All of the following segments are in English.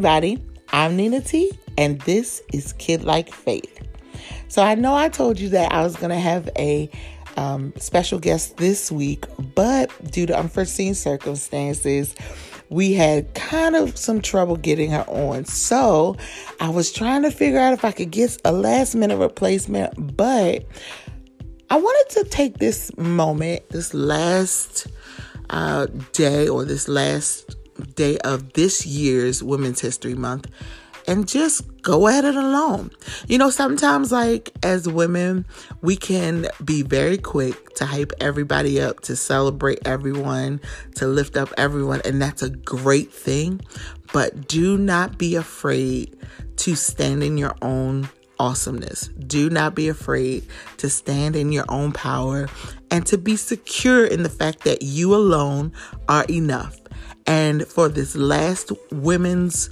Everybody. I'm Nina T, and this is Kid Like Faith. So I know I told you that I was going to have a um, special guest this week, but due to unforeseen circumstances, we had kind of some trouble getting her on. So I was trying to figure out if I could get a last minute replacement, but I wanted to take this moment, this last uh, day or this last day of this year's Women's History Month and just go at it alone. You know, sometimes, like as women, we can be very quick to hype everybody up, to celebrate everyone, to lift up everyone, and that's a great thing. But do not be afraid to stand in your own awesomeness. Do not be afraid to stand in your own power and to be secure in the fact that you alone are enough. And for this last Women's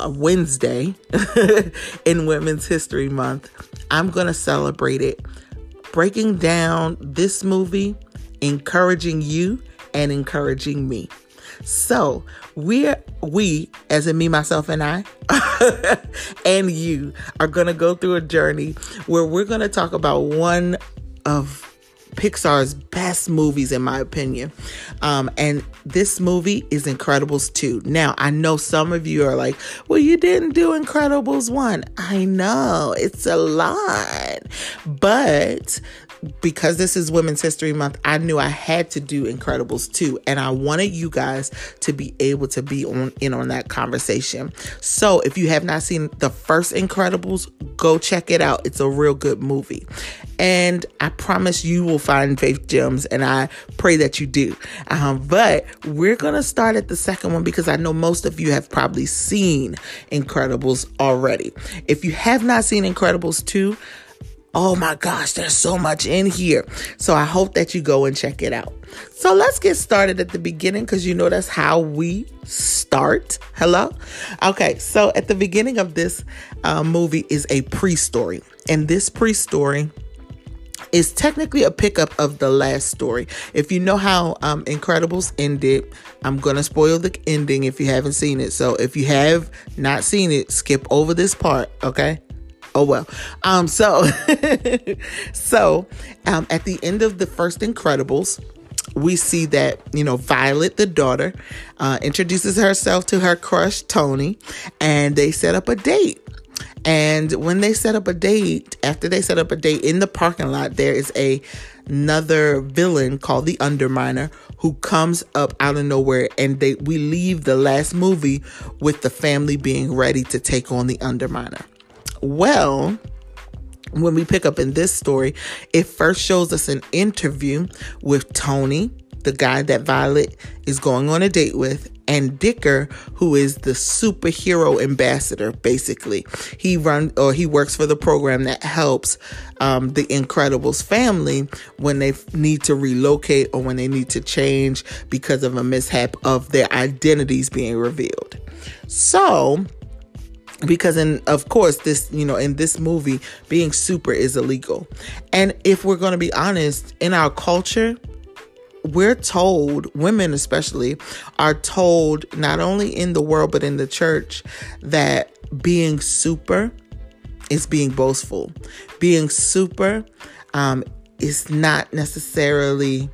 uh, Wednesday in Women's History Month, I'm going to celebrate it breaking down this movie, encouraging you and encouraging me. So we're we, as in me, myself, and I, and you, are gonna go through a journey where we're gonna talk about one of Pixar's best movies, in my opinion. Um, and this movie is Incredibles 2. Now, I know some of you are like, well, you didn't do Incredibles 1. I know, it's a lot. But because this is Women's History Month, I knew I had to do Incredibles 2, and I wanted you guys to be able to be on in on that conversation. So if you have not seen the first Incredibles, go check it out. It's a real good movie. And I promise you will find faith gems, and I pray that you do. Um, but we're gonna start at the second one because I know most of you have probably seen Incredibles already. If you have not seen Incredibles 2, Oh my gosh, there's so much in here. So I hope that you go and check it out. So let's get started at the beginning because you know that's how we start. Hello? Okay, so at the beginning of this uh, movie is a pre story. And this pre story is technically a pickup of the last story. If you know how um, Incredibles ended, I'm going to spoil the ending if you haven't seen it. So if you have not seen it, skip over this part, okay? Oh well. Um so so um at the end of the first Incredibles, we see that you know Violet, the daughter, uh, introduces herself to her crush Tony, and they set up a date. And when they set up a date, after they set up a date in the parking lot, there is a another villain called the Underminer who comes up out of nowhere, and they we leave the last movie with the family being ready to take on the Underminer. Well, when we pick up in this story, it first shows us an interview with Tony, the guy that Violet is going on a date with, and Dicker, who is the superhero ambassador, basically. He runs or he works for the program that helps um, the Incredibles family when they need to relocate or when they need to change because of a mishap of their identities being revealed. So, because in of course this you know in this movie being super is illegal and if we're going to be honest in our culture we're told women especially are told not only in the world but in the church that being super is being boastful being super um, is not necessarily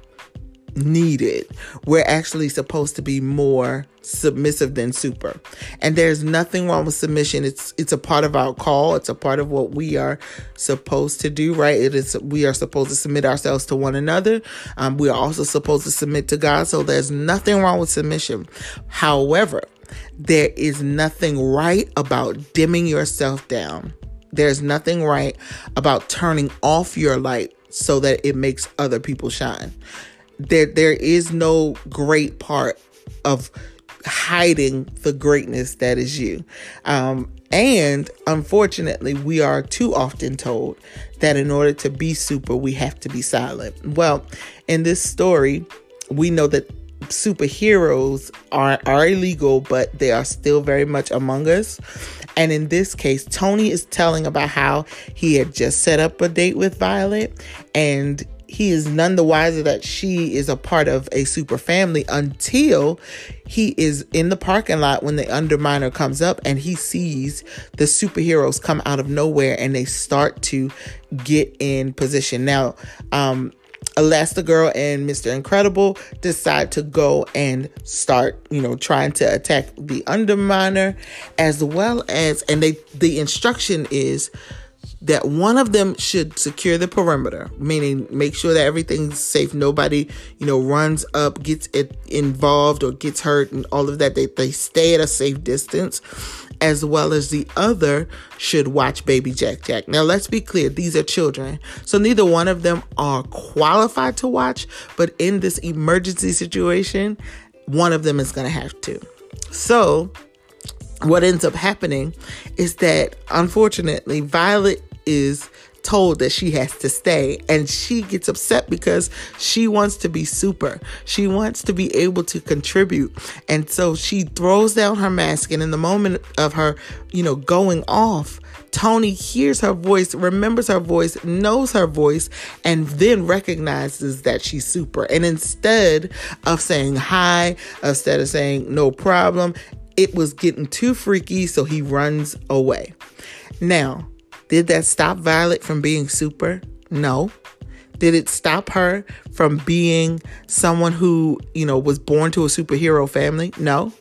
needed. We're actually supposed to be more submissive than super. And there's nothing wrong with submission. It's it's a part of our call. It's a part of what we are supposed to do, right? It is we are supposed to submit ourselves to one another. Um, we are also supposed to submit to God. So there's nothing wrong with submission. However, there is nothing right about dimming yourself down. There's nothing right about turning off your light so that it makes other people shine there there is no great part of hiding the greatness that is you. Um, and unfortunately, we are too often told that in order to be super, we have to be silent. Well, in this story, we know that superheroes are, are illegal, but they are still very much among us. And in this case, Tony is telling about how he had just set up a date with Violet and he is none the wiser that she is a part of a super family until he is in the parking lot when the underminer comes up and he sees the superheroes come out of nowhere and they start to get in position. Now, um, Elastigirl and Mr. Incredible decide to go and start, you know, trying to attack the Underminer as well as and they the instruction is that one of them should secure the perimeter, meaning make sure that everything's safe. Nobody, you know, runs up, gets it involved or gets hurt and all of that. They, they stay at a safe distance, as well as the other should watch baby Jack Jack. Now, let's be clear. These are children. So neither one of them are qualified to watch, but in this emergency situation, one of them is going to have to. So, what ends up happening is that unfortunately Violet is told that she has to stay and she gets upset because she wants to be super. She wants to be able to contribute. And so she throws down her mask and in the moment of her, you know, going off, Tony hears her voice, remembers her voice, knows her voice, and then recognizes that she's super. And instead of saying hi, instead of saying no problem, it was getting too freaky, so he runs away. Now, did that stop Violet from being super? No. Did it stop her from being someone who, you know, was born to a superhero family? No.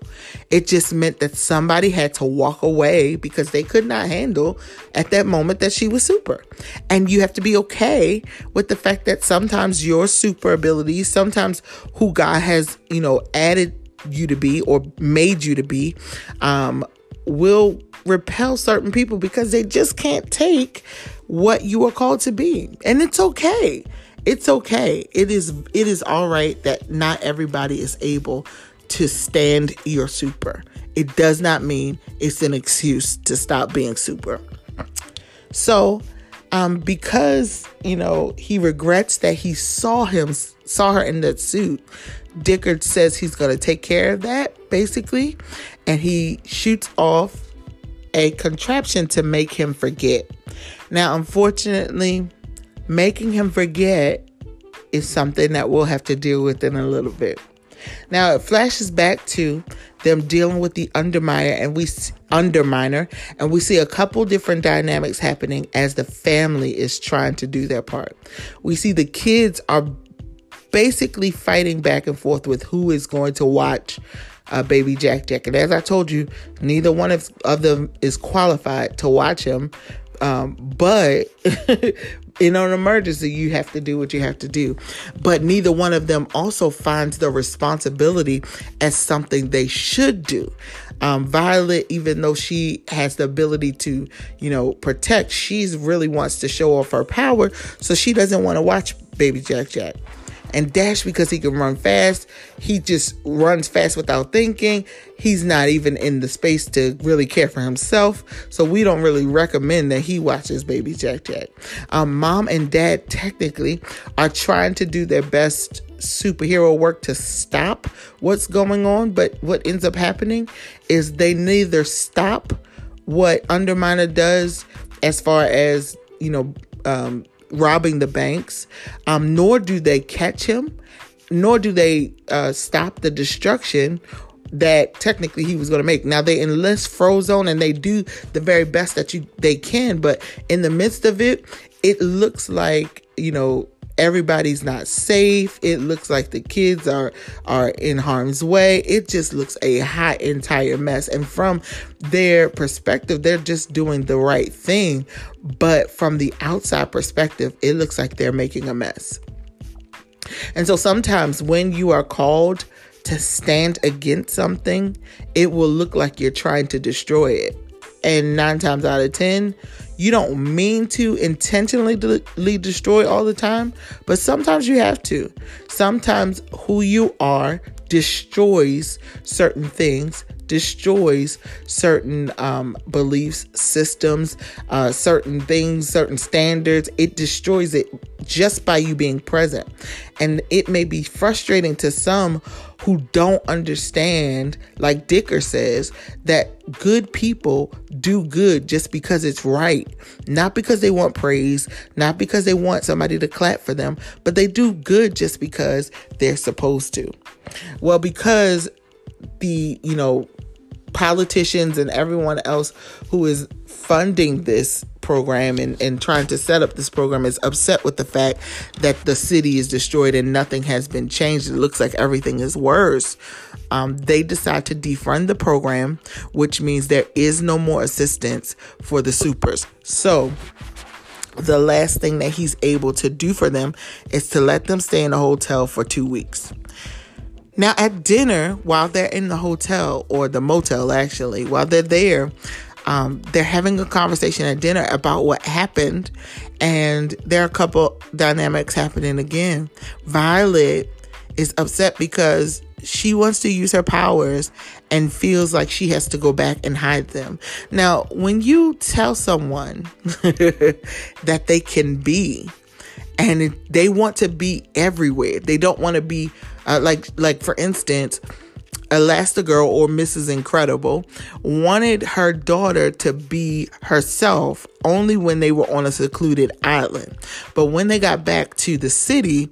It just meant that somebody had to walk away because they could not handle at that moment that she was super. And you have to be okay with the fact that sometimes your super abilities, sometimes who God has, you know, added you to be or made you to be, um, will repel certain people because they just can't take what you are called to be. And it's okay. It's okay. It is it is all right that not everybody is able to stand your super. It does not mean it's an excuse to stop being super. So, um, because you know he regrets that he saw him saw her in that suit, Dicker says he's going to take care of that basically, and he shoots off a contraption to make him forget. Now, unfortunately, making him forget is something that we'll have to deal with in a little bit. Now it flashes back to them dealing with the underminer and we underminer and we see a couple different dynamics happening as the family is trying to do their part. We see the kids are basically fighting back and forth with who is going to watch uh, baby Jack Jack. And as I told you, neither one of, of them is qualified to watch him. Um, but in an emergency, you have to do what you have to do. But neither one of them also finds the responsibility as something they should do. Um, Violet, even though she has the ability to, you know, protect, she's really wants to show off her power. So she doesn't want to watch baby Jack Jack and Dash because he can run fast. He just runs fast without thinking. He's not even in the space to really care for himself. So we don't really recommend that he watches Baby Jack Jack. Um, Mom and Dad technically are trying to do their best superhero work to stop what's going on, but what ends up happening is they neither stop what Underminer does as far as, you know, um, robbing the banks, um, nor do they catch him, nor do they uh, stop the destruction that technically he was going to make. Now they enlist Frozone and they do the very best that you they can, but in the midst of it, it looks like you know everybody's not safe. It looks like the kids are are in harm's way. It just looks a hot entire mess. And from their perspective, they're just doing the right thing, but from the outside perspective, it looks like they're making a mess. And so sometimes when you are called to stand against something, it will look like you're trying to destroy it. And 9 times out of 10, you don't mean to intentionally de- destroy all the time, but sometimes you have to. Sometimes who you are destroys certain things, destroys certain um, beliefs, systems, uh, certain things, certain standards. It destroys it just by you being present. And it may be frustrating to some who don't understand, like Dicker says, that good people do good just because it's right, not because they want praise, not because they want somebody to clap for them, but they do good just because they're supposed to. Well, because the, you know, politicians and everyone else who is funding this program and, and trying to set up this program is upset with the fact that the city is destroyed and nothing has been changed. It looks like everything is worse. Um, they decide to defund the program, which means there is no more assistance for the supers. So, the last thing that he's able to do for them is to let them stay in a hotel for two weeks. Now, at dinner, while they're in the hotel or the motel, actually, while they're there, um, they're having a conversation at dinner about what happened, and there are a couple dynamics happening again. Violet is upset because she wants to use her powers and feels like she has to go back and hide them. Now, when you tell someone that they can be, and they want to be everywhere, they don't want to be uh, like, like for instance, Elastigirl or Mrs. Incredible wanted her daughter to be herself only when they were on a secluded island. But when they got back to the city,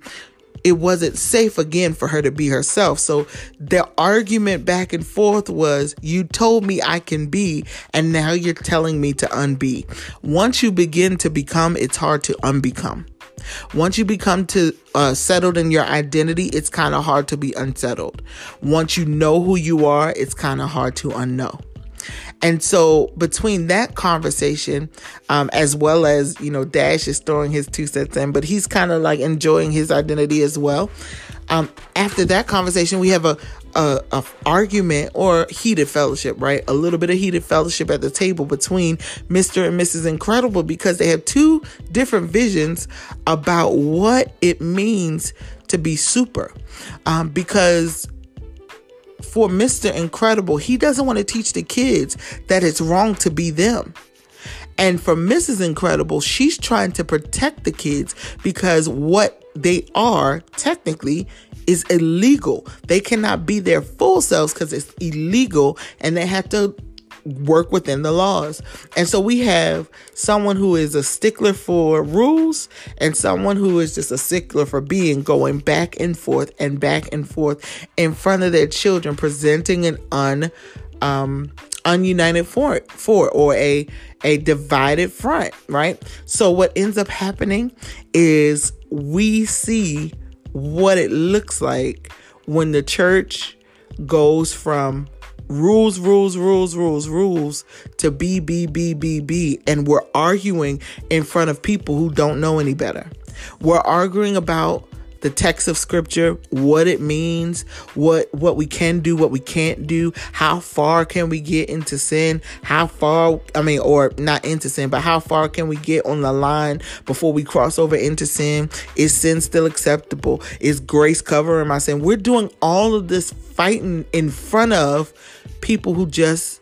it wasn't safe again for her to be herself. So the argument back and forth was, You told me I can be, and now you're telling me to unbe. Once you begin to become, it's hard to unbecome. Once you become to uh, settled in your identity, it's kind of hard to be unsettled. Once you know who you are, it's kind of hard to unknow. And so between that conversation, um, as well as, you know, Dash is throwing his two cents in, but he's kind of like enjoying his identity as well. Um, after that conversation, we have a, a, a argument or heated fellowship, right? A little bit of heated fellowship at the table between Mr. and Mrs. Incredible because they have two different visions about what it means to be super. Um, because for Mr. Incredible, he doesn't want to teach the kids that it's wrong to be them. And for Mrs. Incredible, she's trying to protect the kids because what they are technically is illegal. They cannot be their full selves because it's illegal and they have to work within the laws. And so we have someone who is a stickler for rules and someone who is just a stickler for being going back and forth and back and forth in front of their children, presenting an un um ununited front for or a a divided front, right? So what ends up happening is we see what it looks like when the church goes from rules, rules, rules, rules, rules to B, B, B, B, B. And we're arguing in front of people who don't know any better. We're arguing about the text of scripture, what it means, what what we can do, what we can't do, how far can we get into sin, how far I mean or not into sin, but how far can we get on the line before we cross over into sin? Is sin still acceptable? Is grace covering my sin? We're doing all of this fighting in front of people who just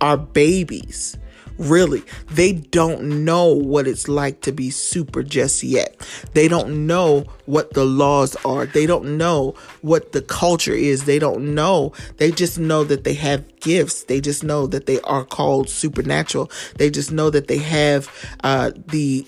are babies. Really, they don't know what it's like to be super just yet. They don't know what the laws are. They don't know what the culture is. They don't know. They just know that they have gifts. They just know that they are called supernatural. They just know that they have uh, the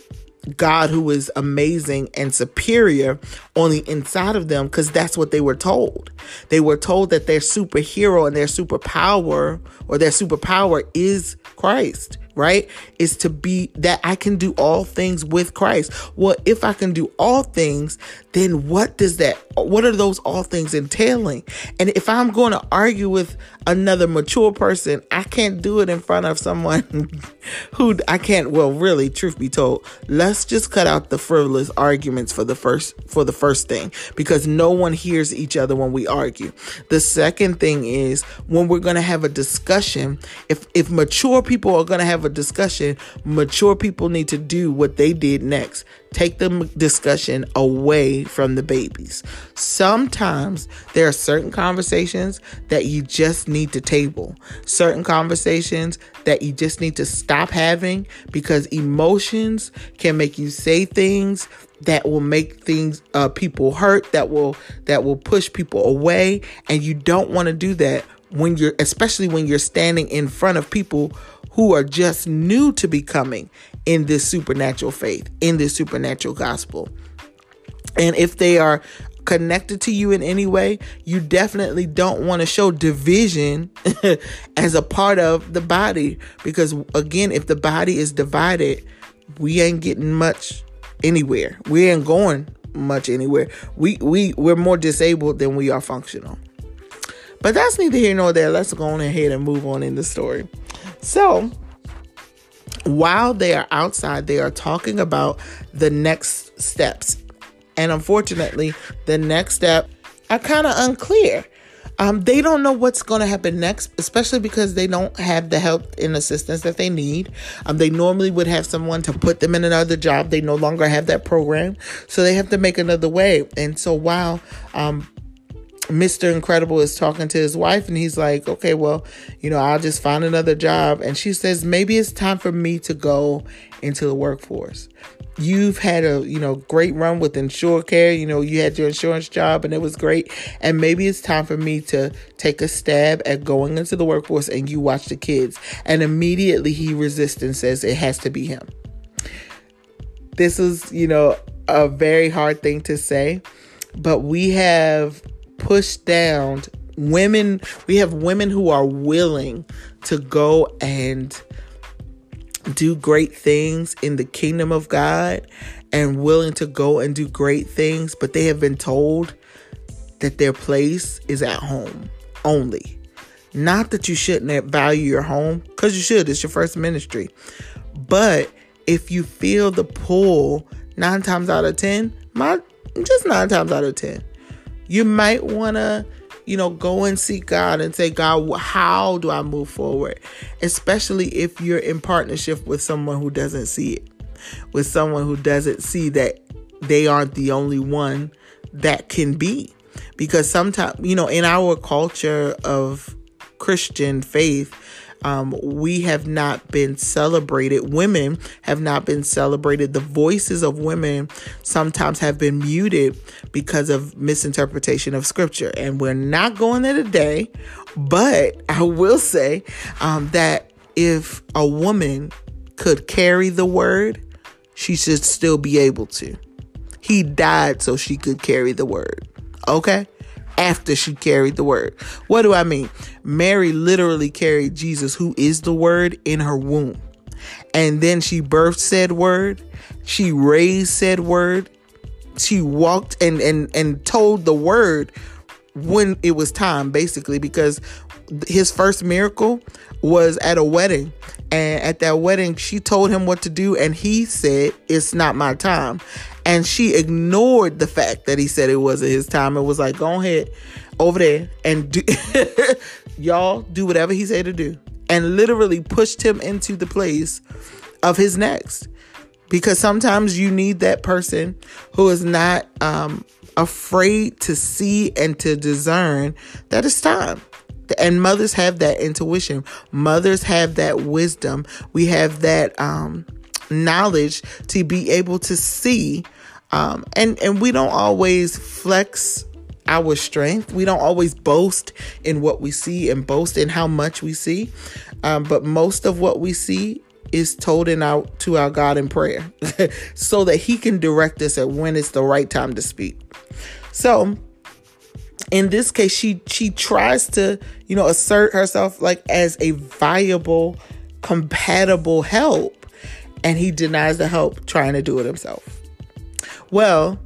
God who is amazing and superior on the inside of them because that's what they were told. They were told that their superhero and their superpower or their superpower is Christ, right? Is to be that I can do all things with Christ. Well, if I can do all things, then what does that, what are those all things entailing? And if I'm going to argue with another mature person, I can't do it in front of someone who I can't, well, really, truth be told, let's just cut out the frivolous arguments for the first, for the first thing, because no one hears each other when we argue. The second thing is when we're going to have a discussion, if, if mature people are going to have a discussion, mature people need to do what they did next. Take the discussion away from the babies. Sometimes there are certain conversations that you just need to table, certain conversations that you just need to stop having because emotions can make you say things that will make things uh, people hurt that will that will push people away. And you don't want to do that when you're especially when you're standing in front of people who are just new to becoming in this supernatural faith, in this supernatural gospel. And if they are connected to you in any way, you definitely don't want to show division as a part of the body. Because again, if the body is divided, we ain't getting much anywhere. We ain't going much anywhere. We we we're more disabled than we are functional. But that's neither here nor there. Let's go on ahead and move on in the story. So while they are outside, they are talking about the next steps. And unfortunately, the next step are kind of unclear. Um, they don't know what's going to happen next, especially because they don't have the help and assistance that they need. Um, they normally would have someone to put them in another job. They no longer have that program, so they have to make another way. And so while um, Mr. Incredible is talking to his wife and he's like, okay, well, you know, I'll just find another job. And she says, maybe it's time for me to go into the workforce. You've had a, you know, great run with Insuricare. You know, you had your insurance job and it was great. And maybe it's time for me to take a stab at going into the workforce and you watch the kids. And immediately he resists and says it has to be him. This is, you know, a very hard thing to say, but we have pushed down women we have women who are willing to go and do great things in the kingdom of God and willing to go and do great things but they have been told that their place is at home only. Not that you shouldn't value your home cuz you should it's your first ministry. But if you feel the pull 9 times out of 10 my just 9 times out of 10 you might want to, you know, go and seek God and say, God, how do I move forward? Especially if you're in partnership with someone who doesn't see it, with someone who doesn't see that they aren't the only one that can be. Because sometimes, you know, in our culture of Christian faith, um, we have not been celebrated. Women have not been celebrated. The voices of women sometimes have been muted because of misinterpretation of scripture. And we're not going there today, but I will say um, that if a woman could carry the word, she should still be able to. He died so she could carry the word. Okay? After she carried the word. What do I mean? Mary literally carried Jesus, who is the word, in her womb. And then she birthed said word. She raised said word. She walked and and and told the word when it was time, basically, because his first miracle was at a wedding. And at that wedding, she told him what to do, and he said, It's not my time. And she ignored the fact that he said it wasn't his time. It was like, Go ahead over there and do, y'all do whatever he said to do. And literally pushed him into the place of his next. Because sometimes you need that person who is not um, afraid to see and to discern that it's time. And mothers have that intuition. Mothers have that wisdom. We have that um, knowledge to be able to see. Um, and and we don't always flex our strength. We don't always boast in what we see and boast in how much we see. Um, but most of what we see is told in our to our God in prayer so that he can direct us at when it's the right time to speak. So in this case she she tries to, you know, assert herself like as a viable compatible help and he denies the help trying to do it himself. Well,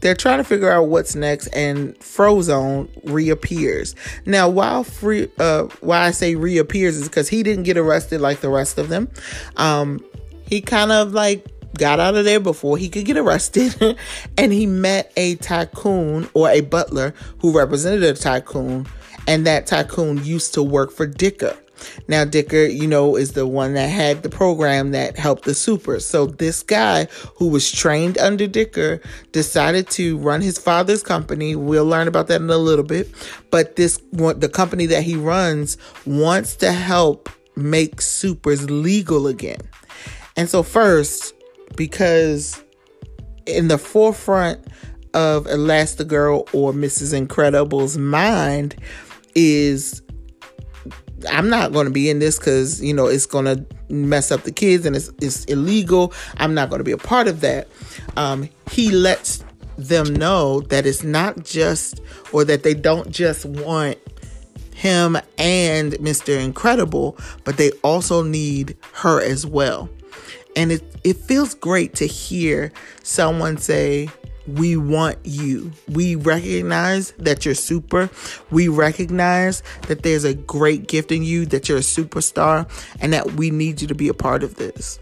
they're trying to figure out what's next, and Frozone reappears. Now, while free, uh, why I say reappears is because he didn't get arrested like the rest of them. Um, he kind of like got out of there before he could get arrested, and he met a tycoon or a butler who represented a tycoon, and that tycoon used to work for Dicker. Now, Dicker, you know, is the one that had the program that helped the supers. So, this guy who was trained under Dicker decided to run his father's company. We'll learn about that in a little bit. But this, the company that he runs wants to help make supers legal again. And so, first, because in the forefront of Elastigirl or Mrs. Incredible's mind is I'm not going to be in this because you know it's going to mess up the kids and it's, it's illegal. I'm not going to be a part of that. Um, he lets them know that it's not just or that they don't just want him and Mr. Incredible, but they also need her as well. And it, it feels great to hear someone say, we want you. We recognize that you're super. We recognize that there's a great gift in you, that you're a superstar, and that we need you to be a part of this.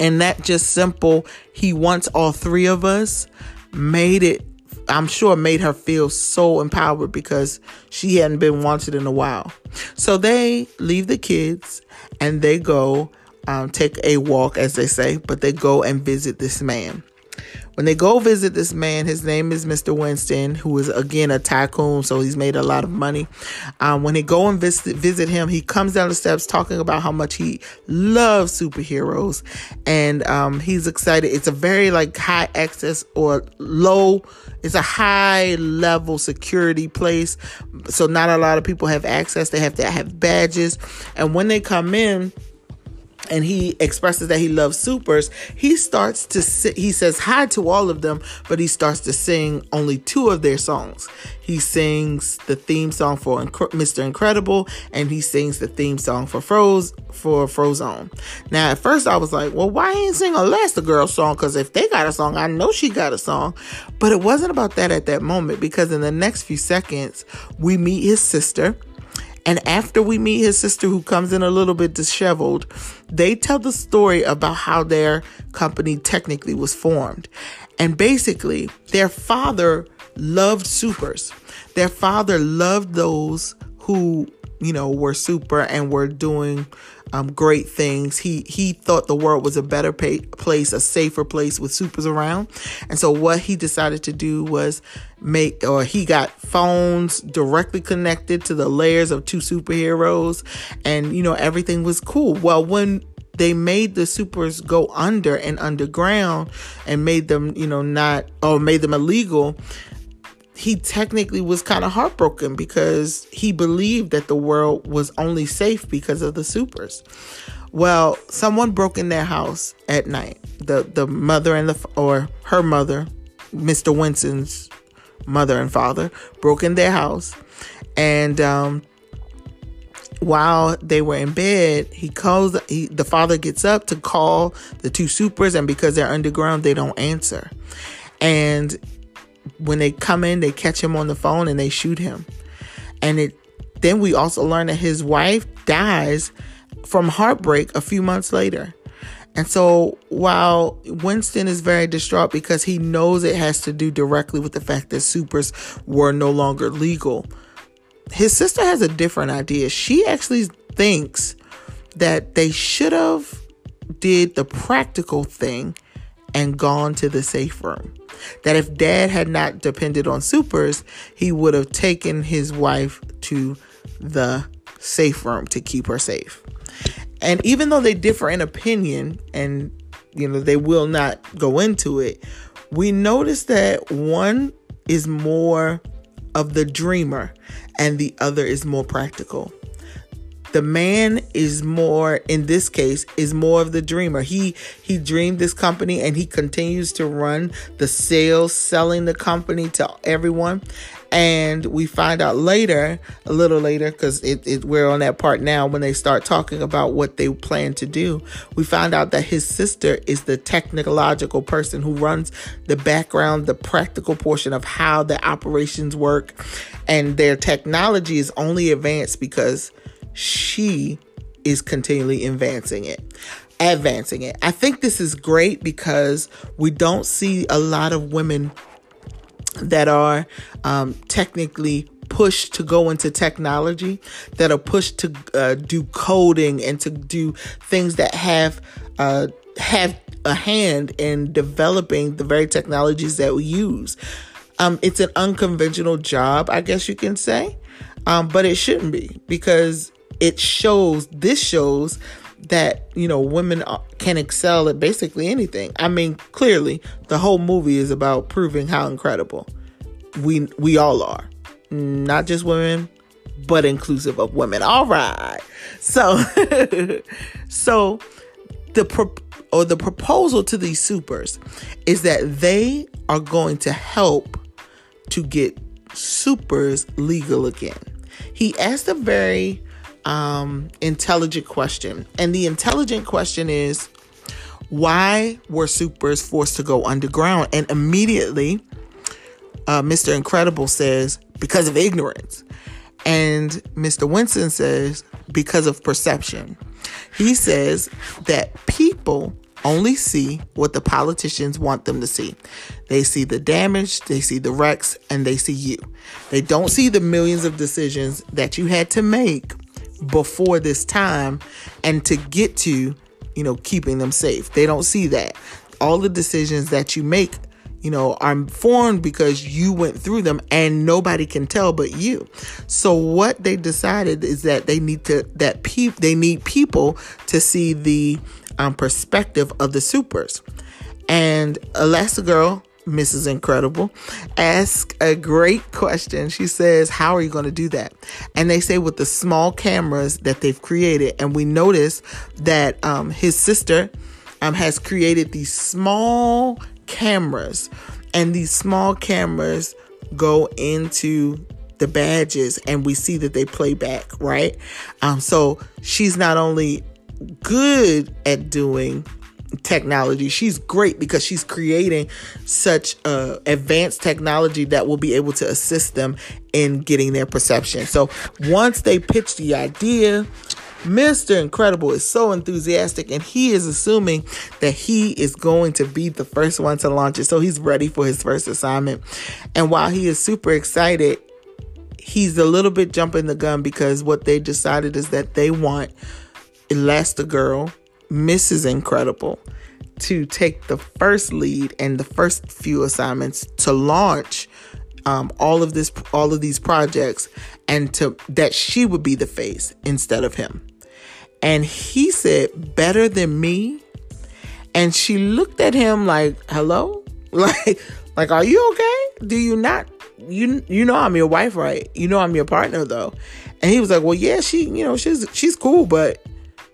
And that just simple, he wants all three of us, made it, I'm sure, made her feel so empowered because she hadn't been wanted in a while. So they leave the kids and they go um, take a walk, as they say, but they go and visit this man. When they go visit this man, his name is Mr. Winston, who is again a tycoon, so he's made a lot of money. Um, when they go and visit, visit him, he comes down the steps talking about how much he loves superheroes, and um, he's excited. It's a very like high access or low. It's a high level security place, so not a lot of people have access. They have to have badges, and when they come in and he expresses that he loves supers, he starts to si- he says hi to all of them, but he starts to sing only two of their songs. He sings the theme song for Inc- Mr. Incredible, and he sings the theme song for Froze for Frozone. Now, at first, I was like, "Well, why ain't sing a Elastigirl song? Because if they got a song, I know she got a song." But it wasn't about that at that moment because in the next few seconds, we meet his sister and after we meet his sister, who comes in a little bit disheveled, they tell the story about how their company technically was formed. And basically, their father loved supers. Their father loved those who, you know, were super and were doing um, great things. He he thought the world was a better pay, place, a safer place with supers around, and so what he decided to do was make, or he got phones directly connected to the layers of two superheroes, and you know everything was cool. Well, when they made the supers go under and underground and made them, you know, not or made them illegal he technically was kind of heartbroken because he believed that the world was only safe because of the supers. Well, someone broke in their house at night. The the mother and the or her mother, Mr. Winston's mother and father, broke in their house, and um, while they were in bed, he calls. He, the father gets up to call the two supers, and because they're underground, they don't answer. And when they come in, they catch him on the phone and they shoot him. And it then we also learn that his wife dies from heartbreak a few months later. And so while Winston is very distraught because he knows it has to do directly with the fact that supers were no longer legal, his sister has a different idea. She actually thinks that they should have did the practical thing and gone to the safe room. That if dad had not depended on supers, he would have taken his wife to the safe room to keep her safe. And even though they differ in opinion and you know they will not go into it, we notice that one is more of the dreamer and the other is more practical the man is more in this case is more of the dreamer. He he dreamed this company and he continues to run the sales selling the company to everyone. And we find out later a little later because it, it, we're on that part now when they start talking about what they plan to do. We find out that his sister is the technological person who runs the background the practical portion of how the operations work. And their technology is only advanced because she is continually advancing it advancing it. I think this is great because we don't see a lot of women that are um, technically pushed to go into technology, that are pushed to uh, do coding and to do things that have uh, have a hand in developing the very technologies that we use. Um, it's an unconventional job, I guess you can say, um, but it shouldn't be because it shows this shows that you know women can excel at basically anything. I mean, clearly the whole movie is about proving how incredible we we all are. Not just women, but inclusive of women. All right. So, so the pro- or the proposal to these supers is that they are going to help to get supers legal again. He asked a very um, intelligent question, and the intelligent question is, why were supers forced to go underground? And immediately, uh, Mr. Incredible says, because of ignorance. And Mr. Winston says, because of perception. He says that people only see what the politicians want them to see. They see the damage, they see the wrecks, and they see you. They don't see the millions of decisions that you had to make before this time and to get to, you know, keeping them safe. They don't see that. All the decisions that you make you know, are formed because you went through them and nobody can tell but you. So what they decided is that they need to that pe- they need people to see the um, perspective of the supers. And Elastigirl, Mrs. Incredible, asks a great question. She says, How are you going to do that? And they say, With the small cameras that they've created. And we notice that um, his sister um, has created these small cameras, and these small cameras go into the badges and we see that they play back, right? Um, so she's not only good at doing technology. She's great because she's creating such uh, advanced technology that will be able to assist them in getting their perception. So once they pitch the idea, Mr. Incredible is so enthusiastic and he is assuming that he is going to be the first one to launch it. So he's ready for his first assignment. And while he is super excited, he's a little bit jumping the gun because what they decided is that they want Elastigirl, Mrs. Incredible, to take the first lead and the first few assignments to launch um, all of this all of these projects and to that she would be the face instead of him. And he said better than me? And she looked at him like hello? Like like are you okay? Do you not you you know i'm your wife right? You know i'm your partner though. And he was like well yeah she you know she's she's cool but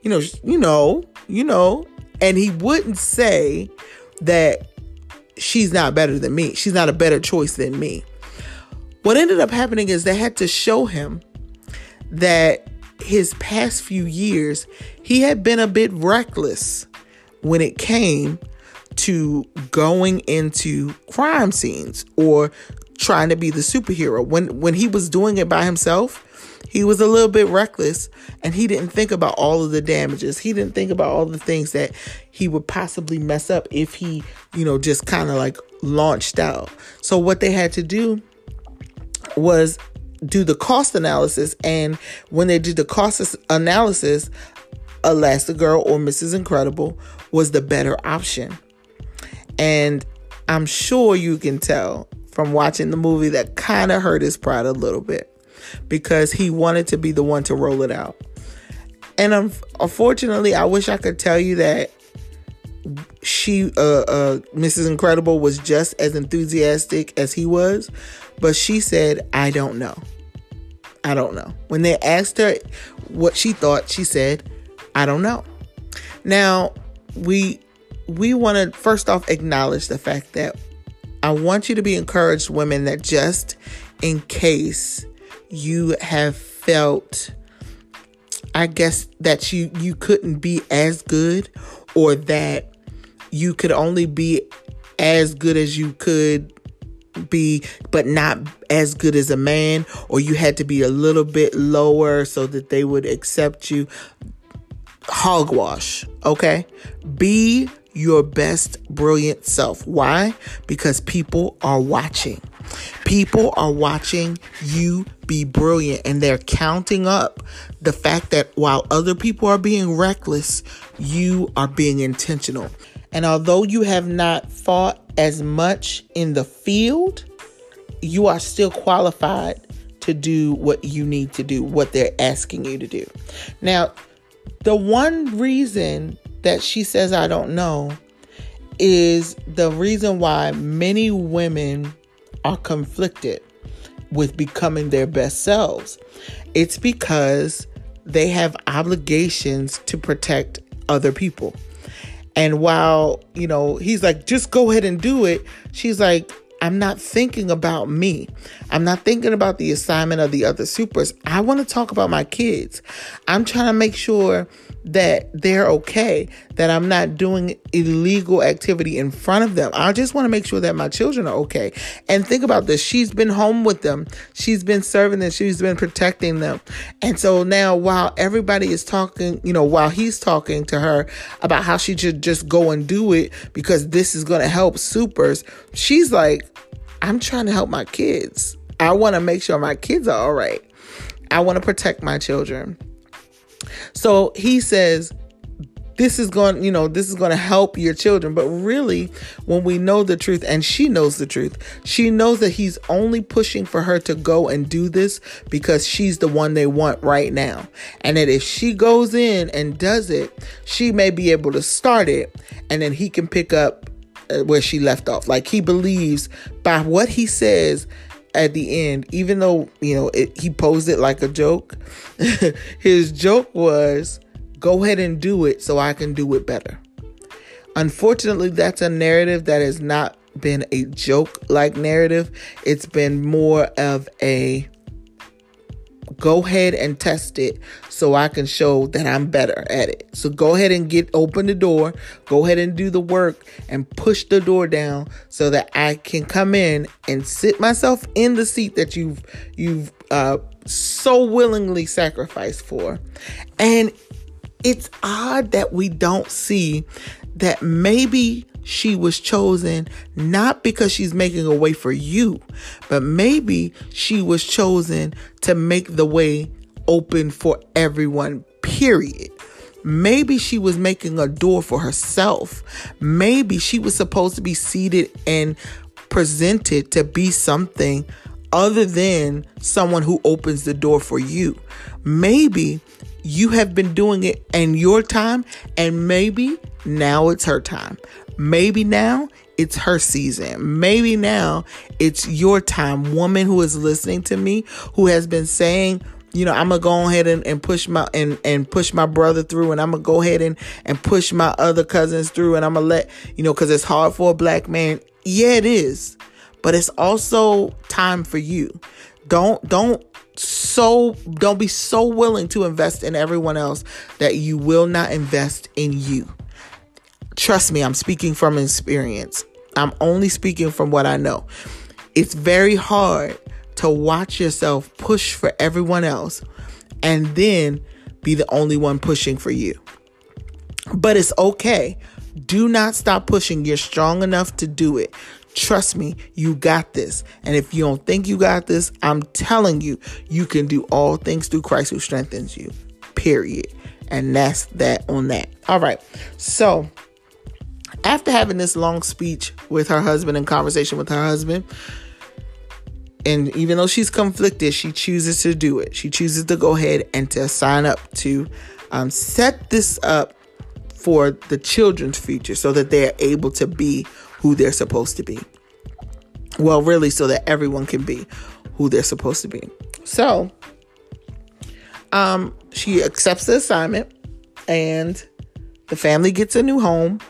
you know you know you know. And he wouldn't say that she's not better than me. She's not a better choice than me. What ended up happening is they had to show him that his past few years, he had been a bit reckless when it came to going into crime scenes or trying to be the superhero. When when he was doing it by himself, he was a little bit reckless and he didn't think about all of the damages. He didn't think about all the things that he would possibly mess up if he, you know, just kind of like launched out. So what they had to do was do the cost analysis. And when they did the cost analysis, Elastigirl or Mrs. Incredible was the better option. And I'm sure you can tell from watching the movie that kind of hurt his pride a little bit because he wanted to be the one to roll it out. And um, unfortunately, I wish I could tell you that she, uh, uh, Mrs. Incredible, was just as enthusiastic as he was, but she said, I don't know. I don't know. When they asked her what she thought, she said, I don't know. Now, we we want to first off acknowledge the fact that I want you to be encouraged women that just in case you have felt I guess that you you couldn't be as good or that you could only be as good as you could be but not as good as a man or you had to be a little bit lower so that they would accept you? Hogwash okay? Be your best brilliant self. Why? Because people are watching. People are watching you be brilliant and they're counting up the fact that while other people are being reckless you are being intentional and although you have not fought as much in the field, you are still qualified to do what you need to do, what they're asking you to do. Now, the one reason that she says, I don't know, is the reason why many women are conflicted with becoming their best selves. It's because they have obligations to protect other people. And while, you know, he's like, just go ahead and do it, she's like, I'm not thinking about me. I'm not thinking about the assignment of the other supers. I want to talk about my kids. I'm trying to make sure that they're okay, that I'm not doing illegal activity in front of them. I just want to make sure that my children are okay. And think about this she's been home with them, she's been serving them, she's been protecting them. And so now, while everybody is talking, you know, while he's talking to her about how she should just go and do it because this is going to help supers, she's like, I'm trying to help my kids. I want to make sure my kids are all right. I want to protect my children. So he says, this is going, you know, this is going to help your children. But really, when we know the truth, and she knows the truth, she knows that he's only pushing for her to go and do this because she's the one they want right now. And that if she goes in and does it, she may be able to start it and then he can pick up uh, where she left off. Like he believes by what he says at the end, even though, you know, it, he posed it like a joke, his joke was go ahead and do it so I can do it better. Unfortunately, that's a narrative that has not been a joke like narrative. It's been more of a go ahead and test it so I can show that I'm better at it. So go ahead and get open the door, go ahead and do the work and push the door down so that I can come in and sit myself in the seat that you've you've uh so willingly sacrificed for. And it's odd that we don't see that maybe she was chosen not because she's making a way for you, but maybe she was chosen to make the way open for everyone, period. Maybe she was making a door for herself. Maybe she was supposed to be seated and presented to be something other than someone who opens the door for you. Maybe you have been doing it in your time, and maybe now it's her time. Maybe now it's her season. Maybe now it's your time. Woman who is listening to me, who has been saying, you know, I'm gonna go ahead and, and push my and, and push my brother through, and I'm gonna go ahead and, and push my other cousins through, and I'm gonna let you know, because it's hard for a black man. Yeah, it is, but it's also time for you. Don't don't so don't be so willing to invest in everyone else that you will not invest in you. Trust me, I'm speaking from experience. I'm only speaking from what I know. It's very hard to watch yourself push for everyone else and then be the only one pushing for you. But it's okay. Do not stop pushing. You're strong enough to do it. Trust me, you got this. And if you don't think you got this, I'm telling you, you can do all things through Christ who strengthens you. Period. And that's that on that. All right. So, after having this long speech with her husband and conversation with her husband, and even though she's conflicted, she chooses to do it. She chooses to go ahead and to sign up to um, set this up for the children's future so that they're able to be who they're supposed to be. Well, really, so that everyone can be who they're supposed to be. So, um, she accepts the assignment and the family gets a new home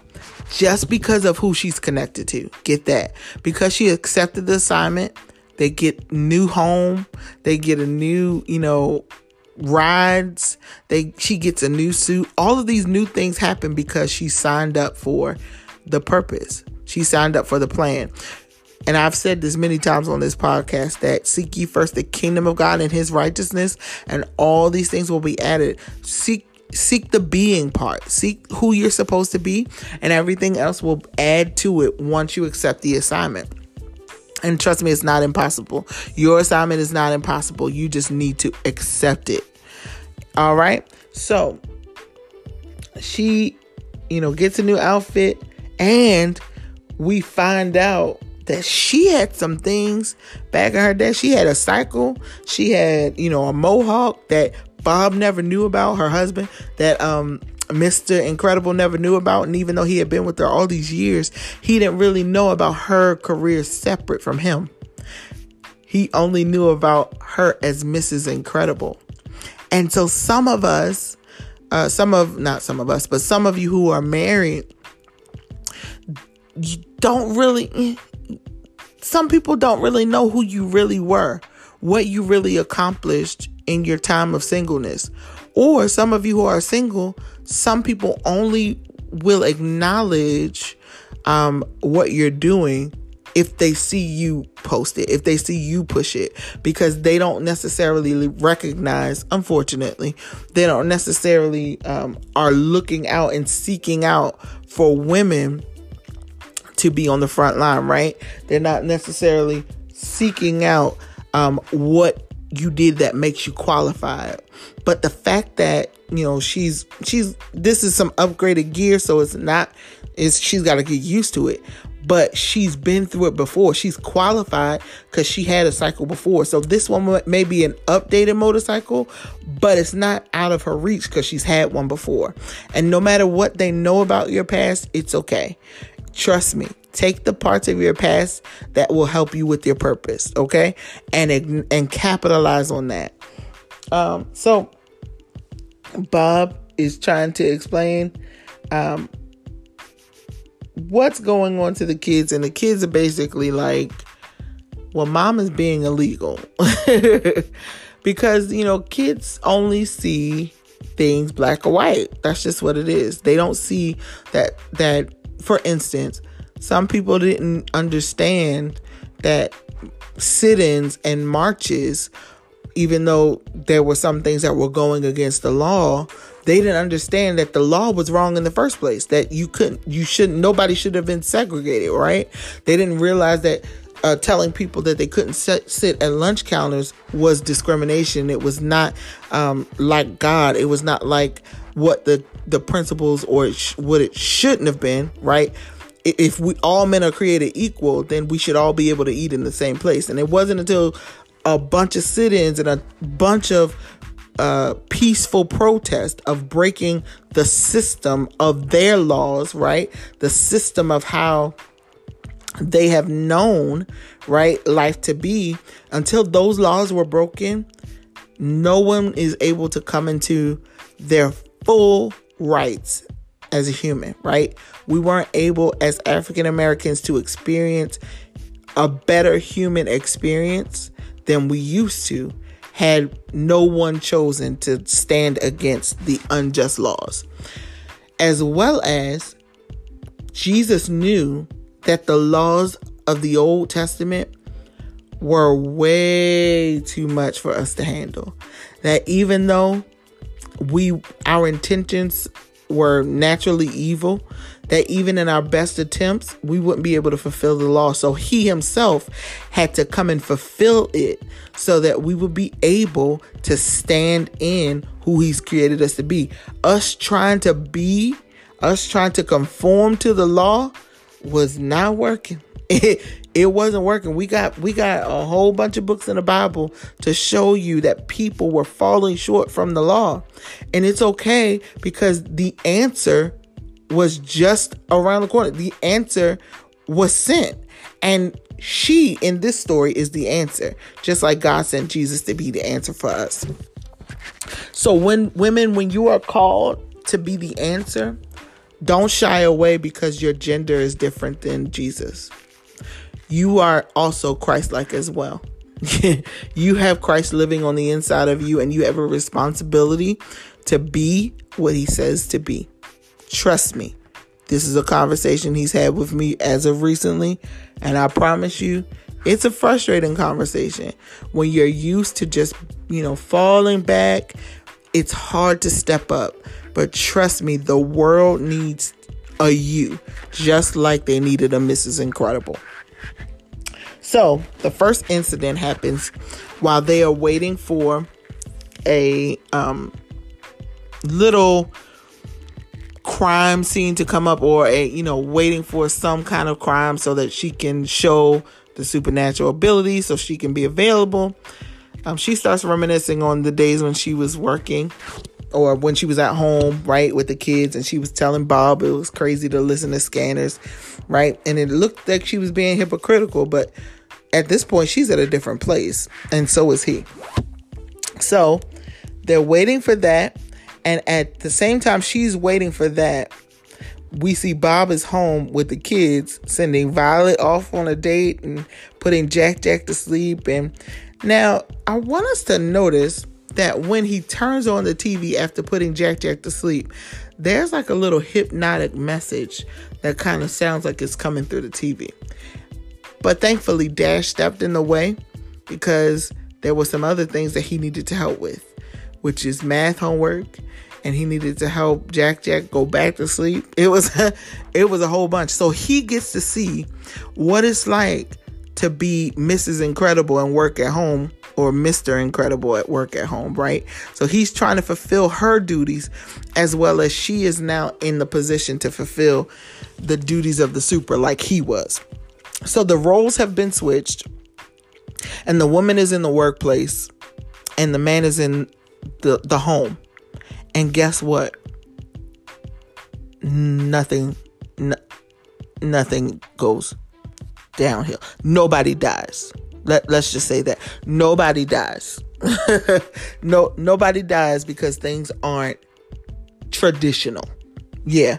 just because of who she's connected to. Get that. Because she accepted the assignment, they get new home, they get a new, you know, rides, they she gets a new suit. All of these new things happen because she signed up for the purpose. She signed up for the plan. And I've said this many times on this podcast that seek ye first the kingdom of God and his righteousness, and all these things will be added. Seek seek the being part. Seek who you're supposed to be, and everything else will add to it once you accept the assignment. And trust me, it's not impossible. Your assignment is not impossible. You just need to accept it. All right. So she, you know, gets a new outfit and we find out that she had some things back in her day. She had a cycle. She had, you know, a mohawk that Bob never knew about, her husband, that um Mr. Incredible never knew about. And even though he had been with her all these years, he didn't really know about her career separate from him. he only knew about her as Mrs. Incredible. And so some of us, uh, some of, not some of us, but some of you who are married, you don't really, some people don't really know who you really were, what you really accomplished in your time of singleness. Or some of you who are single, some people only will acknowledge um, what you're doing if they see you post it, if they see you push it, because they don't necessarily recognize, unfortunately, they don't necessarily um, are looking out and seeking out for women to be on the front line, right? They're not necessarily seeking out um, what you did that makes you qualified. But the fact that, you know, she's she's this is some upgraded gear, so it's not is she's got to get used to it. But she's been through it before. She's qualified because she had a cycle before. So this one may be an updated motorcycle, but it's not out of her reach because she's had one before. And no matter what they know about your past, it's okay. Trust me. Take the parts of your past that will help you with your purpose, okay? And and capitalize on that. Um, so Bob is trying to explain um, what's going on to the kids, and the kids are basically like, well, mom is being illegal. because, you know, kids only see things black or white. That's just what it is. They don't see that, that, for instance, some people didn't understand that sit ins and marches, even though there were some things that were going against the law, they didn't understand that the law was wrong in the first place that you couldn't you shouldn't nobody should have been segregated right? They didn't realize that uh, telling people that they couldn't sit, sit at lunch counters was discrimination. It was not um, like god. It was not like what the the principles or it sh- what it shouldn't have been right if we all men are created equal then we should all be able to eat in the same place and it wasn't until a bunch of sit-ins and a bunch of uh, peaceful protest of breaking the system of their laws, right? The system of how they have known, right, life to be. Until those laws were broken, no one is able to come into their full rights as a human, right? We weren't able as African Americans to experience a better human experience than we used to had no one chosen to stand against the unjust laws. As well as Jesus knew that the laws of the Old Testament were way too much for us to handle. That even though we our intentions were naturally evil, that even in our best attempts, we wouldn't be able to fulfill the law. So he himself had to come and fulfill it so that we would be able to stand in who he's created us to be. Us trying to be, us trying to conform to the law was not working. it wasn't working. We got we got a whole bunch of books in the Bible to show you that people were falling short from the law. And it's okay because the answer was just around the corner. The answer was sent. And she in this story is the answer, just like God sent Jesus to be the answer for us. So when women when you are called to be the answer, don't shy away because your gender is different than Jesus. You are also Christ-like as well. you have Christ living on the inside of you and you have a responsibility to be what he says to be. Trust me. This is a conversation he's had with me as of recently, and I promise you, it's a frustrating conversation. When you're used to just, you know, falling back, it's hard to step up. But trust me, the world needs a you, just like they needed a Mrs. Incredible. So, the first incident happens while they are waiting for a um, little crime scene to come up or a you know waiting for some kind of crime so that she can show the supernatural ability so she can be available. Um, she starts reminiscing on the days when she was working or when she was at home right with the kids and she was telling bob it was crazy to listen to scanners right? And it looked like she was being hypocritical but at this point, she's at a different place, and so is he. So they're waiting for that. And at the same time, she's waiting for that. We see Bob is home with the kids, sending Violet off on a date and putting Jack Jack to sleep. And now I want us to notice that when he turns on the TV after putting Jack Jack to sleep, there's like a little hypnotic message that kind of sounds like it's coming through the TV. But thankfully, Dash stepped in the way because there were some other things that he needed to help with, which is math homework, and he needed to help Jack Jack go back to sleep. It was it was a whole bunch. So he gets to see what it's like to be Mrs. Incredible and work at home or Mr. Incredible at work at home, right? So he's trying to fulfill her duties as well as she is now in the position to fulfill the duties of the super like he was. So the roles have been switched and the woman is in the workplace and the man is in the the home. And guess what? Nothing nothing goes downhill. Nobody dies. Let, let's just say that nobody dies. no nobody dies because things aren't traditional. Yeah.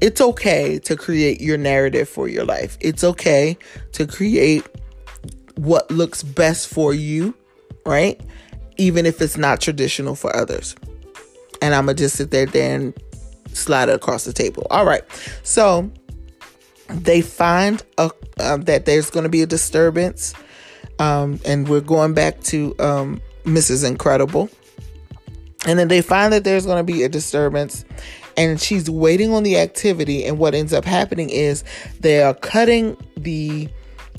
It's okay to create your narrative for your life. It's okay to create what looks best for you, right? Even if it's not traditional for others. And I'm going to just sit there and slide it across the table. All right. So they find a, uh, that there's going to be a disturbance. Um, and we're going back to um, Mrs. Incredible. And then they find that there's going to be a disturbance and she's waiting on the activity. And what ends up happening is they are cutting the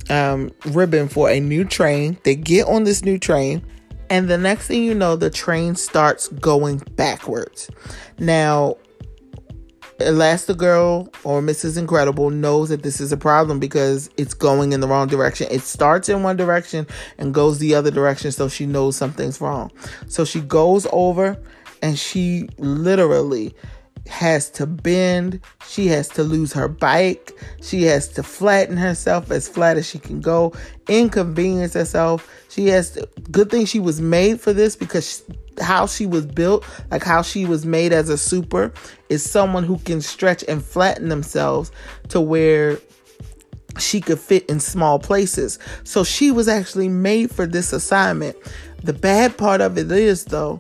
um, ribbon for a new train. They get on this new train, and the next thing you know, the train starts going backwards. Now, Elastigirl or Mrs. Incredible knows that this is a problem because it's going in the wrong direction. It starts in one direction and goes the other direction, so she knows something's wrong. So she goes over and she literally has to bend. She has to lose her bike. She has to flatten herself as flat as she can go, inconvenience herself. She has to, good thing she was made for this because she, how she was built, like how she was made as a super, is someone who can stretch and flatten themselves to where she could fit in small places. So she was actually made for this assignment. The bad part of it is, though,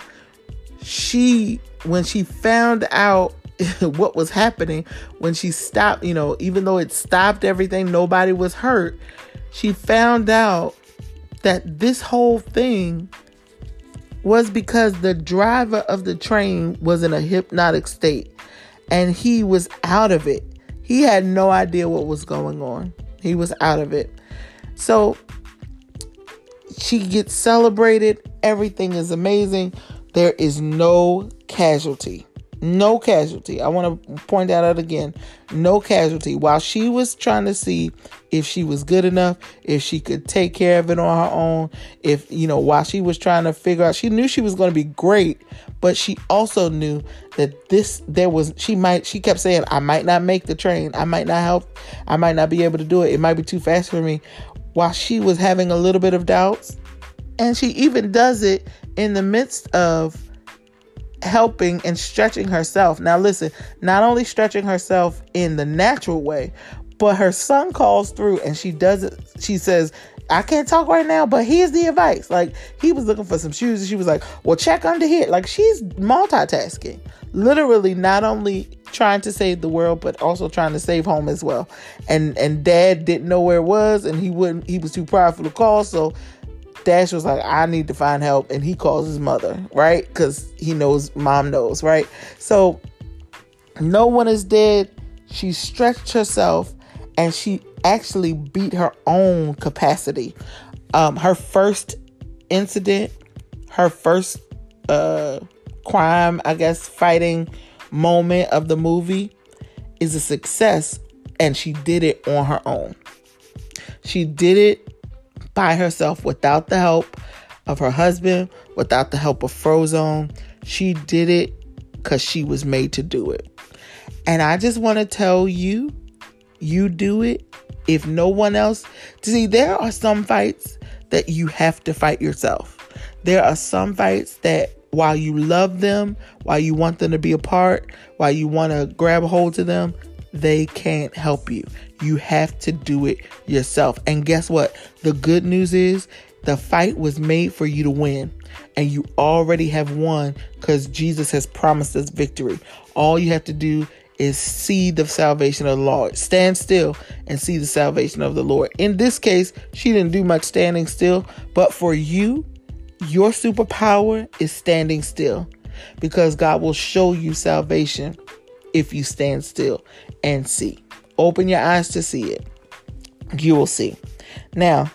she when she found out what was happening when she stopped, you know, even though it stopped everything, nobody was hurt. She found out that this whole thing was because the driver of the train was in a hypnotic state and he was out of it. He had no idea what was going on. He was out of it. So she gets celebrated. Everything is amazing. There is no casualty. No casualty. I want to point that out again. No casualty. While she was trying to see if she was good enough, if she could take care of it on her own, if, you know, while she was trying to figure out, she knew she was going to be great, but she also knew that this, there was, she might, she kept saying, I might not make the train. I might not help. I might not be able to do it. It might be too fast for me. While she was having a little bit of doubts, and she even does it in the midst of helping and stretching herself. Now, listen, not only stretching herself in the natural way, but her son calls through and she does it. She says, I can't talk right now, but here's the advice. Like, he was looking for some shoes and she was like, Well, check under here. Like, she's multitasking, literally, not only trying to save the world, but also trying to save home as well. And and dad didn't know where it was and he wouldn't, he was too prideful to call. So Dash was like, I need to find help. And he calls his mother, right? Because he knows mom knows, right? So no one is dead. She stretched herself and she actually beat her own capacity. Um, her first incident, her first uh, crime, I guess, fighting moment of the movie is a success. And she did it on her own. She did it by herself without the help of her husband, without the help of Frozone. She did it because she was made to do it. And I just want to tell you, you do it if no one else, see, there are some fights that you have to fight yourself. There are some fights that while you love them, while you want them to be a part, while you want to grab hold to them, they can't help you. You have to do it yourself. And guess what? The good news is the fight was made for you to win. And you already have won because Jesus has promised us victory. All you have to do is see the salvation of the Lord. Stand still and see the salvation of the Lord. In this case, she didn't do much standing still, but for you, your superpower is standing still because God will show you salvation if you stand still and see. Open your eyes to see it. You will see. Now,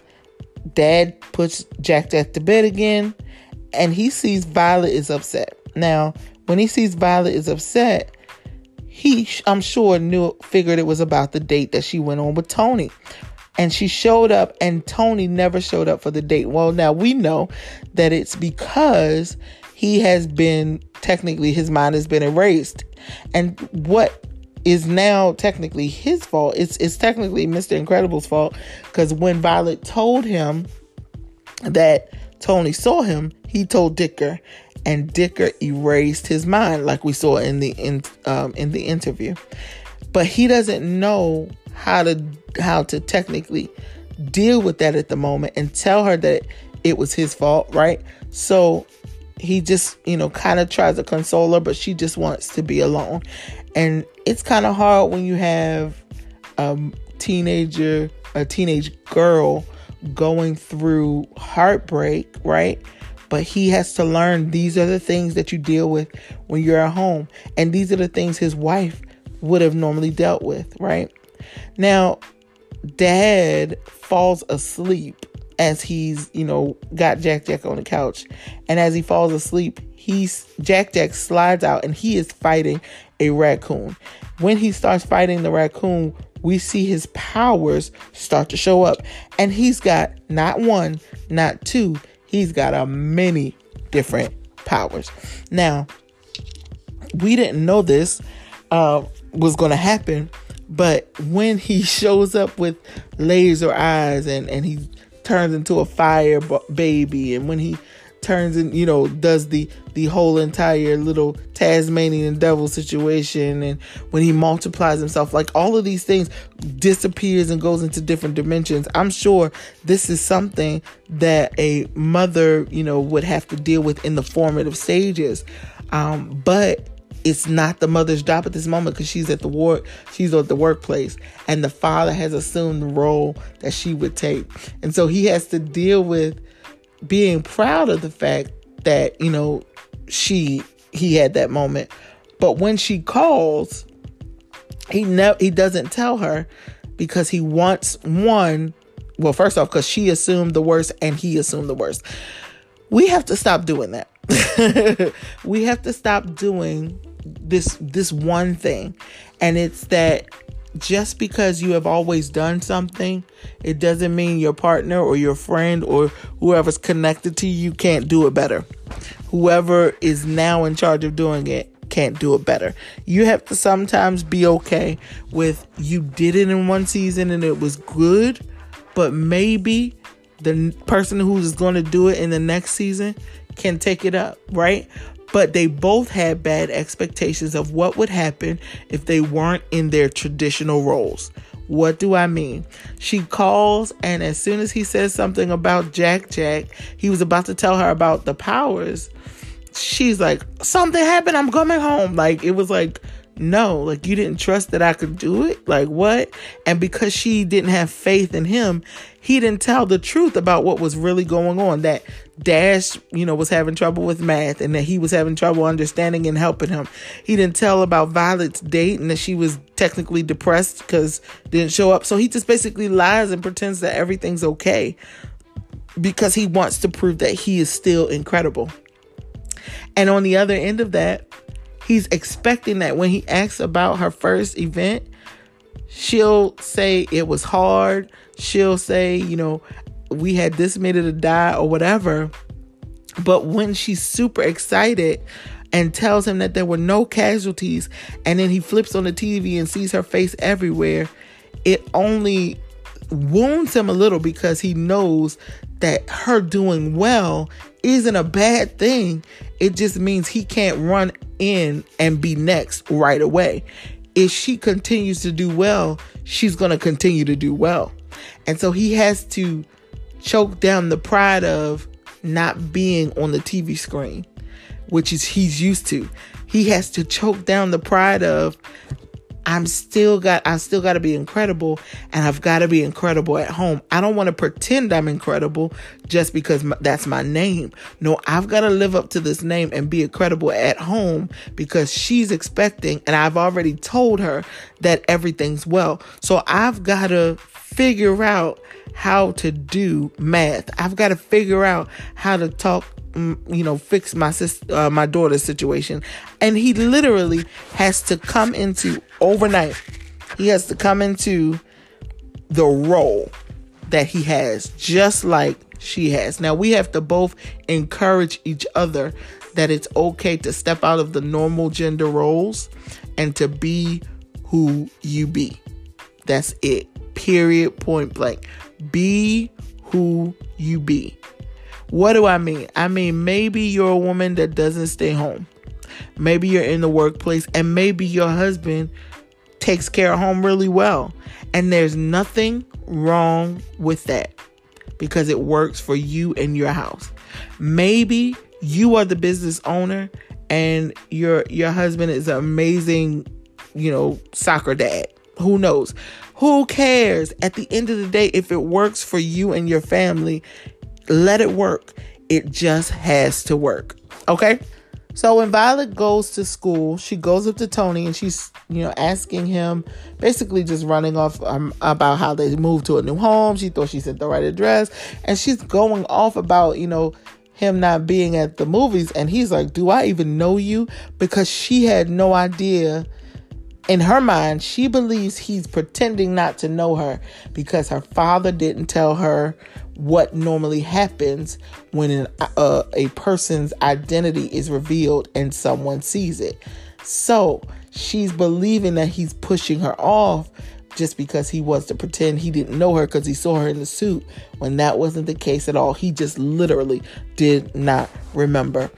dad puts Jack Jack to bed again and he sees Violet is upset. Now, when he sees Violet is upset, he I'm sure knew figured it was about the date that she went on with Tony. And she showed up and Tony never showed up for the date. Well, now we know that it's because he has been technically his mind has been erased. And what is now technically his fault. It's it's technically Mr. Incredible's fault because when Violet told him that Tony saw him, he told Dicker, and Dicker erased his mind, like we saw in the in um, in the interview. But he doesn't know how to how to technically deal with that at the moment and tell her that it was his fault, right? So he just, you know, kind of tries to console her, but she just wants to be alone. And it's kind of hard when you have a teenager, a teenage girl going through heartbreak, right? But he has to learn these are the things that you deal with when you're at home. And these are the things his wife would have normally dealt with, right? Now, dad falls asleep as he's, you know, got Jack Jack on the couch. And as he falls asleep, he's Jack Jack slides out and he is fighting a raccoon. When he starts fighting the raccoon, we see his powers start to show up. And he's got not one, not two, he's got a many different powers. Now, we didn't know this uh, was going to happen, but when he shows up with laser eyes and, and he turns into a fire baby. And when he turns and you know does the the whole entire little Tasmanian devil situation and when he multiplies himself like all of these things disappears and goes into different dimensions. I'm sure this is something that a mother you know would have to deal with in the formative stages. Um, but it's not the mother's job at this moment because she's at the work she's at the workplace and the father has assumed the role that she would take. And so he has to deal with being proud of the fact that you know she he had that moment. But when she calls he never he doesn't tell her because he wants one well first off because she assumed the worst and he assumed the worst. We have to stop doing that. We have to stop doing this this one thing. And it's that just because you have always done something it doesn't mean your partner or your friend or whoever's connected to you can't do it better. Whoever is now in charge of doing it can't do it better. You have to sometimes be okay with you did it in one season and it was good but maybe the person who's going to do it in the next season can take it up, right? But they both had bad expectations of what would happen if they weren't in their traditional roles. What do I mean? She calls, and as soon as he says something about Jack Jack, he was about to tell her about the powers. She's like, Something happened. I'm coming home. Like, it was like, no, like you didn't trust that I could do it. Like what? And because she didn't have faith in him, he didn't tell the truth about what was really going on. That Dash, you know, was having trouble with math and that he was having trouble understanding and helping him. He didn't tell about Violet's date and that she was technically depressed because didn't show up. So he just basically lies and pretends that everything's okay because he wants to prove that he is still incredible. And on the other end of that, he's expecting that when he asks about her first event, she'll say it was hard. She'll say, you know, we had this minute to die or whatever. But when she's super excited and tells him that there were no casualties, and then he flips on the TV and sees her face everywhere, it only wounds him a little because he knows that her doing well isn't a bad thing. It just means he can't run in and be next right away. If she continues to do well, she's going to continue to do well. And so he has to choke down the pride of not being on the TV screen, which is he's used to. He has to choke down the pride of I'm still got I still got to be incredible and I've got to be incredible at home. I don't want to pretend I'm incredible just because that's my name. No, I've got to live up to this name and be incredible at home because she's expecting and I've already told her that everything's well. So I've got to figure out how to do math. I've got to figure out how to talk you know, fix my sister, uh, my daughter's situation. And he literally has to come into overnight. He has to come into the role that he has, just like she has. Now we have to both encourage each other that it's okay to step out of the normal gender roles and to be who you be. That's it. Period. Point blank. Be who you be. What do I mean? I mean, maybe you're a woman that doesn't stay home. Maybe you're in the workplace and maybe your husband takes care of home really well. And there's nothing wrong with that because it works for you and your house. Maybe you are the business owner and your your husband is an amazing, you know, soccer dad. Who knows? Who cares? At the end of the day, if it works for you and your family, let it work. It just has to work. Okay? So when Violet goes to school, she goes up to Tony and she's, you know, asking him, basically just running off um, about how they moved to a new home. She thought she sent the right address, and she's going off about, you know, him not being at the movies. And he's like, "Do I even know you?" Because she had no idea. In her mind, she believes he's pretending not to know her because her father didn't tell her what normally happens when an, uh, a person's identity is revealed and someone sees it. So she's believing that he's pushing her off just because he wants to pretend he didn't know her because he saw her in the suit when that wasn't the case at all. He just literally did not remember.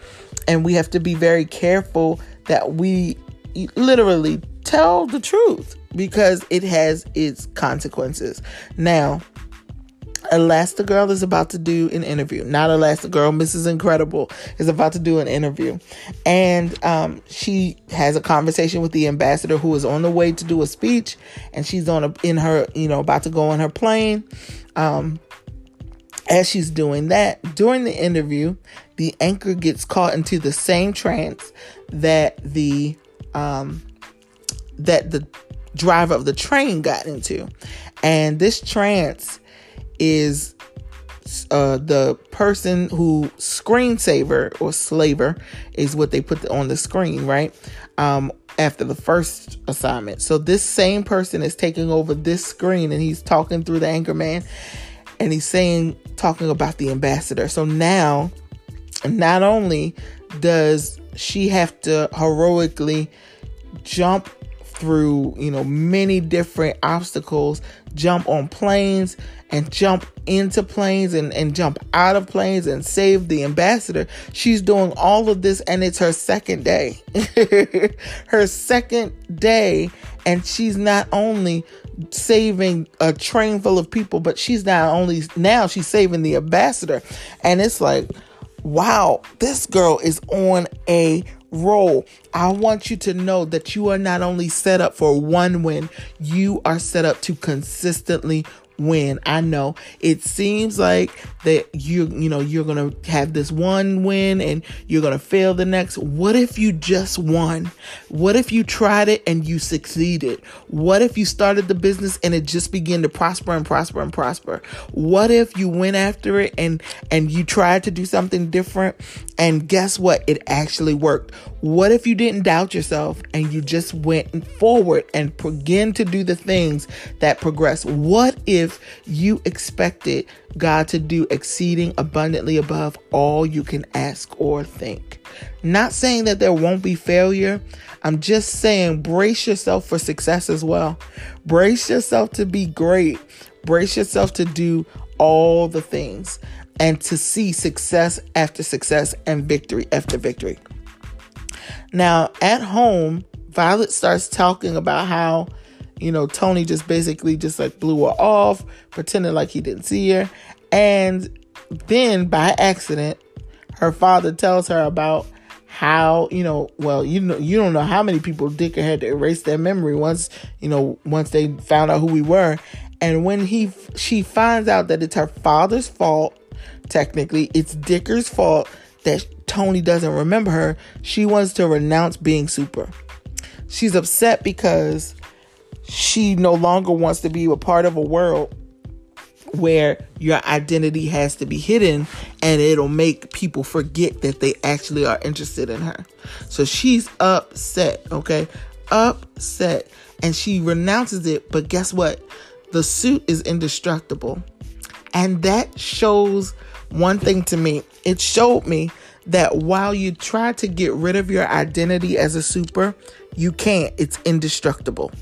And we have to be very careful that we literally tell the truth because it has its consequences. Now, Elastigirl is about to do an interview. Not Elastigirl, Mrs. Incredible is about to do an interview. And um, she has a conversation with the ambassador who is on the way to do a speech. And she's on a, in her, you know, about to go on her plane. Um, as she's doing that, during the interview, the anchor gets caught into the same trance that the um, that the driver of the train got into. And this trance is uh, the person who screensaver or slaver is what they put on the screen, right? Um, after the first assignment. So this same person is taking over this screen and he's talking through the anchorman and he's saying, talking about the ambassador. So now, not only does she have to heroically jump through, you know, many different obstacles, jump on planes and jump into planes and, and jump out of planes and save the ambassador. She's doing all of this and it's her second day. her second day. And she's not only saving a train full of people, but she's not only now she's saving the ambassador. And it's like, wow, this girl is on a roll. I want you to know that you are not only set up for one win, you are set up to consistently win. I know it seems like that you you know you're going to have this one win and you're going to fail the next. What if you just won? What if you tried it and you succeeded? What if you started the business and it just began to prosper and prosper and prosper? What if you went after it and and you tried to do something different and guess what? It actually worked. What if you didn't doubt yourself and you just went forward and began to do the things that progress? What if you expected God to do exceeding abundantly above all you can ask or think? Not saying that there won't be failure. I'm just saying brace yourself for success as well. Brace yourself to be great brace yourself to do all the things and to see success after success and victory after victory. Now, at home, Violet starts talking about how, you know, Tony just basically just like blew her off, pretending like he didn't see her. And then by accident, her father tells her about how you know well you know you don't know how many people dicker had to erase their memory once you know once they found out who we were and when he she finds out that it's her father's fault technically it's dicker's fault that tony doesn't remember her she wants to renounce being super she's upset because she no longer wants to be a part of a world where your identity has to be hidden and it'll make people forget that they actually are interested in her. So she's upset, okay? Upset. And she renounces it, but guess what? The suit is indestructible. And that shows one thing to me. It showed me that while you try to get rid of your identity as a super, you can't. It's indestructible.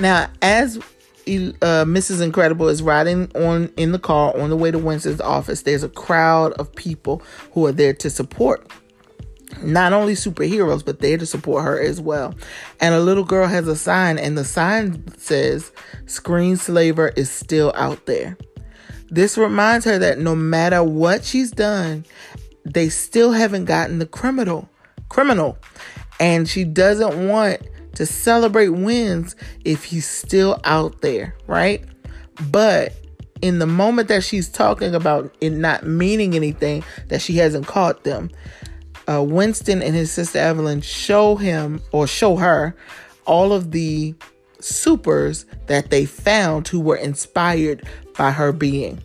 Now, as uh, Mrs. Incredible is riding on in the car on the way to Winston's office. There's a crowd of people who are there to support not only superheroes, but there to support her as well. And a little girl has a sign, and the sign says, Screen Slaver is still out there. This reminds her that no matter what she's done, they still haven't gotten the criminal. Criminal. And she doesn't want to celebrate wins if he's still out there, right? But in the moment that she's talking about it not meaning anything, that she hasn't caught them, uh, Winston and his sister Evelyn show him or show her all of the supers that they found who were inspired by her being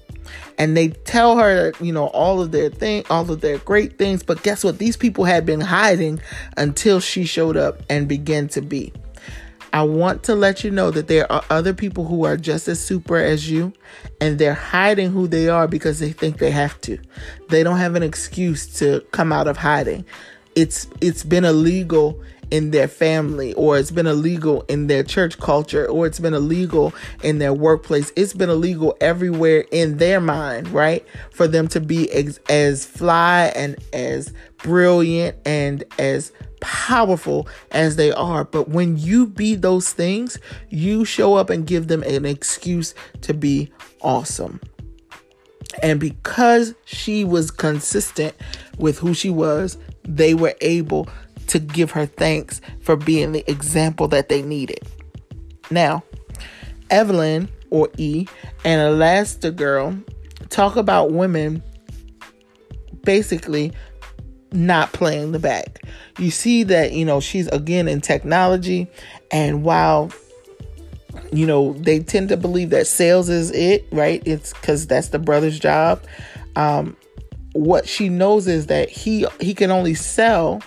and they tell her, you know, all of their thing, all of their great things. But guess what? These people had been hiding until she showed up and began to be. I want to let you know that there are other people who are just as super as you, and they're hiding who they are because they think they have to. They don't have an excuse to come out of hiding. It's it's been illegal in their family or it's been illegal in their church culture or it's been illegal in their workplace. It's been illegal everywhere in their mind right? For them to be ex- as fly and as brilliant and as powerful as they are. But when you be those things you show up and give them an excuse to be awesome. And because she was consistent with who she was, they were able to give her thanks for being the example that they needed. Now, Evelyn or E and Elastigirl talk about women basically not playing the back. You see that, you know, she's again in technology, and while you know they tend to believe that sales is it, right? It's because that's the brother's job. Um, what she knows is that he he can only sell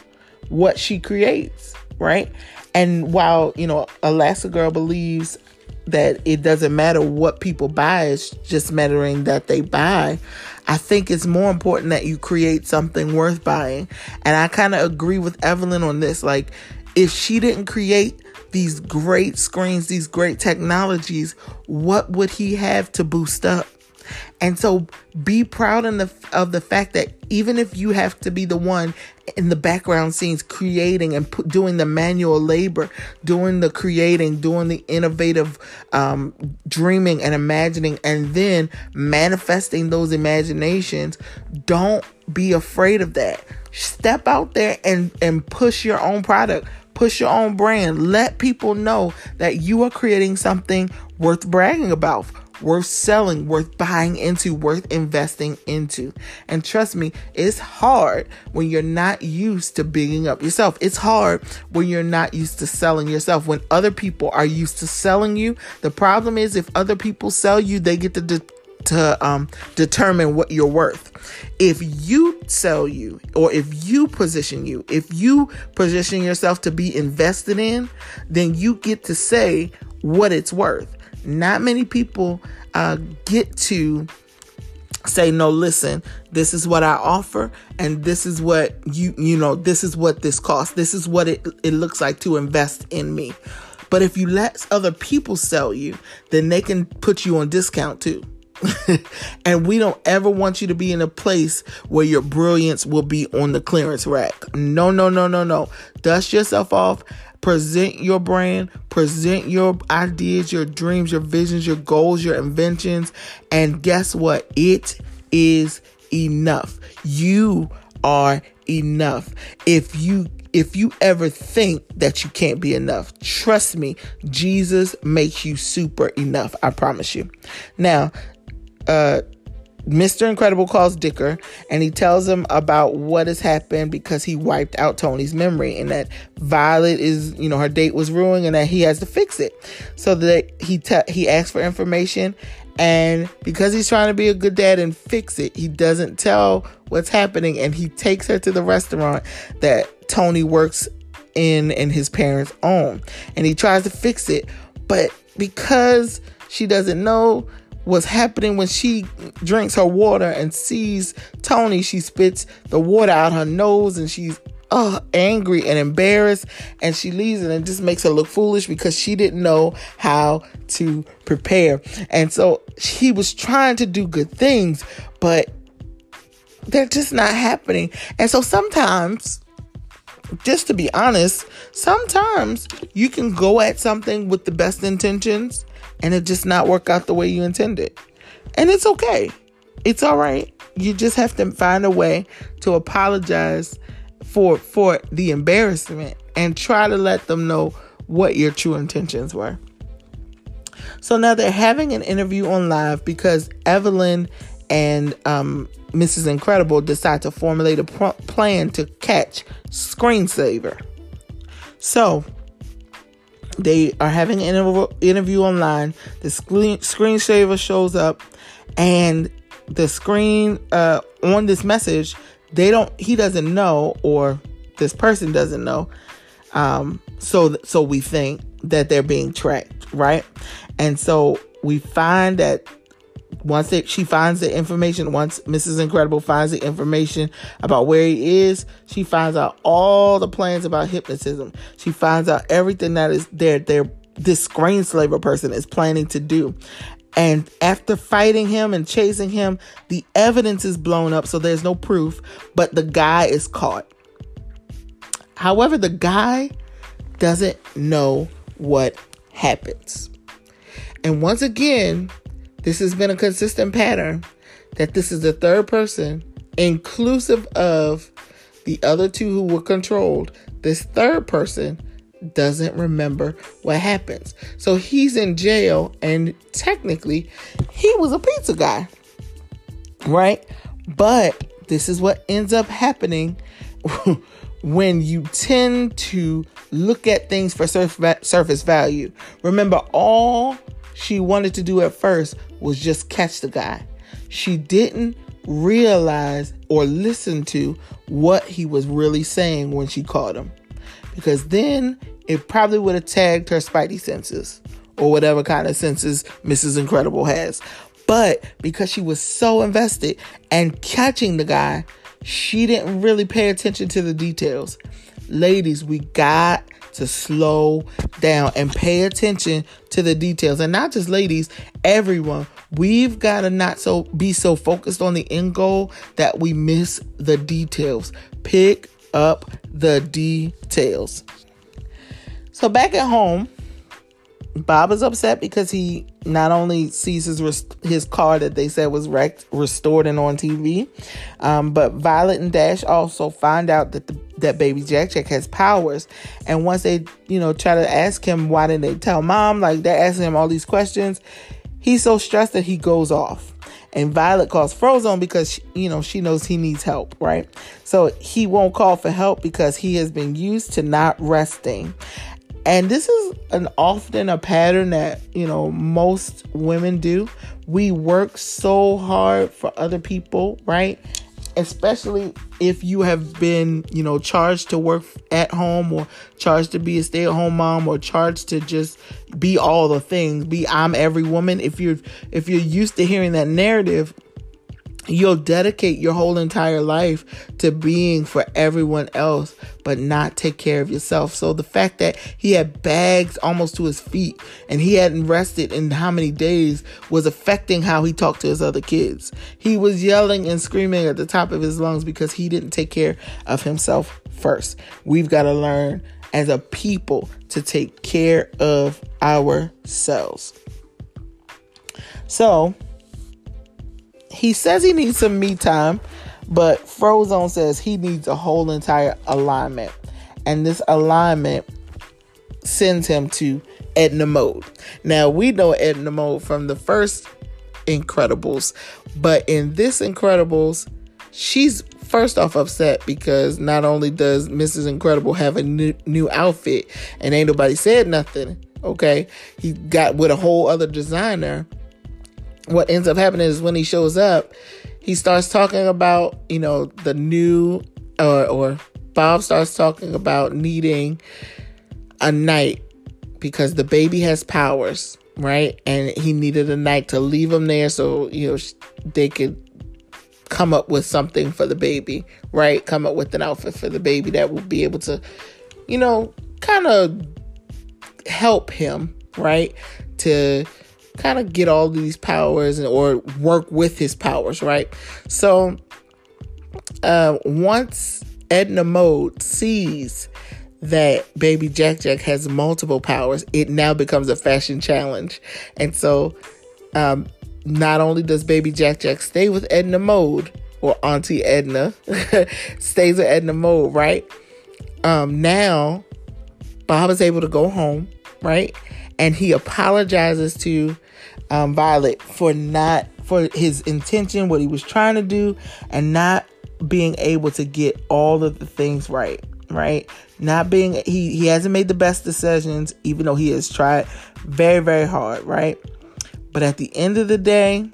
what she creates, right? And while, you know, Elastigirl believes that it doesn't matter what people buy, it's just mattering that they buy. I think it's more important that you create something worth buying. And I kind of agree with Evelyn on this. Like, if she didn't create these great screens, these great technologies, what would he have to boost up? And so be proud the, of the fact that even if you have to be the one in the background scenes creating and doing the manual labor, doing the creating, doing the innovative um, dreaming and imagining, and then manifesting those imaginations, don't be afraid of that. Step out there and, and push your own product push your own brand. Let people know that you are creating something worth bragging about, worth selling, worth buying into, worth investing into. And trust me, it's hard when you're not used to bigging up yourself. It's hard when you're not used to selling yourself. When other people are used to selling you, the problem is if other people sell you, they get to de- to um, determine what you're worth. If you sell you, or if you position you, if you position yourself to be invested in, then you get to say what it's worth. Not many people uh, get to say no listen this is what i offer and this is what you you know this is what this costs this is what it, it looks like to invest in me But if you let other people sell you, then they can put you on discount too. and we don't ever want you to be in a place where your brilliance will be on the clearance rack. No, no, no, no, no. Dust yourself off. Present your brand, present your ideas, your dreams, your visions, your goals, your inventions. And guess what? It is enough. You are enough. If you if you ever think that you can't be enough, trust me, Jesus makes you super enough. I promise you. Now, uh, Mr. Incredible calls Dicker and he tells him about what has happened because he wiped out Tony's memory and that Violet is, you know, her date was ruined and that he has to fix it. So that he te- he asks for information and because he's trying to be a good dad and fix it, he doesn't tell what's happening and he takes her to the restaurant that Tony works in and his parents own and he tries to fix it, but because she doesn't know what's happening when she drinks her water and sees Tony. She spits the water out her nose and she's uh, angry and embarrassed and she leaves and it just makes her look foolish because she didn't know how to prepare. And so he was trying to do good things, but they're just not happening. And so sometimes just to be honest, sometimes you can go at something with the best intentions and it just not work out the way you intended. And it's okay. It's all right. You just have to find a way to apologize for for the embarrassment and try to let them know what your true intentions were. So now they're having an interview on live because Evelyn and um, Mrs. Incredible decide to formulate a pr- plan to catch Screenslaver. So they are having an interview, online. The screen screenslaver shows up, and the screen uh, on this message, they don't. He doesn't know, or this person doesn't know. Um, so so we think that they're being tracked, right? And so we find that once it, she finds the information, once Mrs. Incredible finds the information about where he is, she finds out all the plans about hypnotism. She finds out everything that is there, there this screenslaver person is planning to do. And after fighting him and chasing him, the evidence is blown up, so there's no proof, but the guy is caught. However, the guy doesn't know what happens. And once again, this has been a consistent pattern that this is the third person, inclusive of the other two who were controlled. This third person doesn't remember what happens. So he's in jail, and technically, he was a pizza guy, right? But this is what ends up happening when you tend to look at things for surface value. Remember, all she wanted to do at first was just catch the guy. She didn't realize or listen to what he was really saying when she caught him. Because then it probably would have tagged her spidey senses or whatever kind of senses Mrs. Incredible has. But because she was so invested and catching the guy, she didn't really pay attention to the details. Ladies, we got to slow down and pay attention to the details. And not just ladies, everyone. We've got to not so be so focused on the end goal that we miss the details. Pick up the details. So back at home, Bob is upset because he not only sees his his car that they said was wrecked restored and on TV, um, but Violet and Dash also find out that the, that baby Jack Jack has powers. And once they you know try to ask him why didn't they tell mom, like they're asking him all these questions, he's so stressed that he goes off. And Violet calls Frozone because she, you know she knows he needs help, right? So he won't call for help because he has been used to not resting. And this is an often a pattern that, you know, most women do. We work so hard for other people, right? Especially if you have been, you know, charged to work at home or charged to be a stay-at-home mom or charged to just be all the things, be I'm every woman. If you're if you're used to hearing that narrative, you'll dedicate your whole entire life to being for everyone else but not take care of yourself. So the fact that he had bags almost to his feet and he hadn't rested in how many days was affecting how he talked to his other kids. He was yelling and screaming at the top of his lungs because he didn't take care of himself first. We've got to learn as a people to take care of ourselves. So he says he needs some me time, but Frozone says he needs a whole entire alignment. And this alignment sends him to Edna Mode. Now we know Edna Mode from the first Incredibles, but in this Incredibles, she's first off upset because not only does Mrs. Incredible have a new, new outfit and ain't nobody said nothing, okay? He got with a whole other designer what ends up happening is when he shows up, he starts talking about, you know, the new or or Bob starts talking about needing a night because the baby has powers, right? And he needed a night to leave him there so, you know, they could come up with something for the baby, right? Come up with an outfit for the baby that will be able to, you know, kind of help him, right? To kind of get all these powers and, or work with his powers, right? So uh, once Edna Mode sees that baby Jack Jack has multiple powers, it now becomes a fashion challenge. And so um, not only does baby Jack Jack stay with Edna Mode, or Auntie Edna stays with Edna Mode, right? Um, now Bob is able to go home, right? And he apologizes to um, Violet for not for his intention, what he was trying to do, and not being able to get all of the things right. Right, not being he he hasn't made the best decisions, even though he has tried very very hard. Right, but at the end of the day,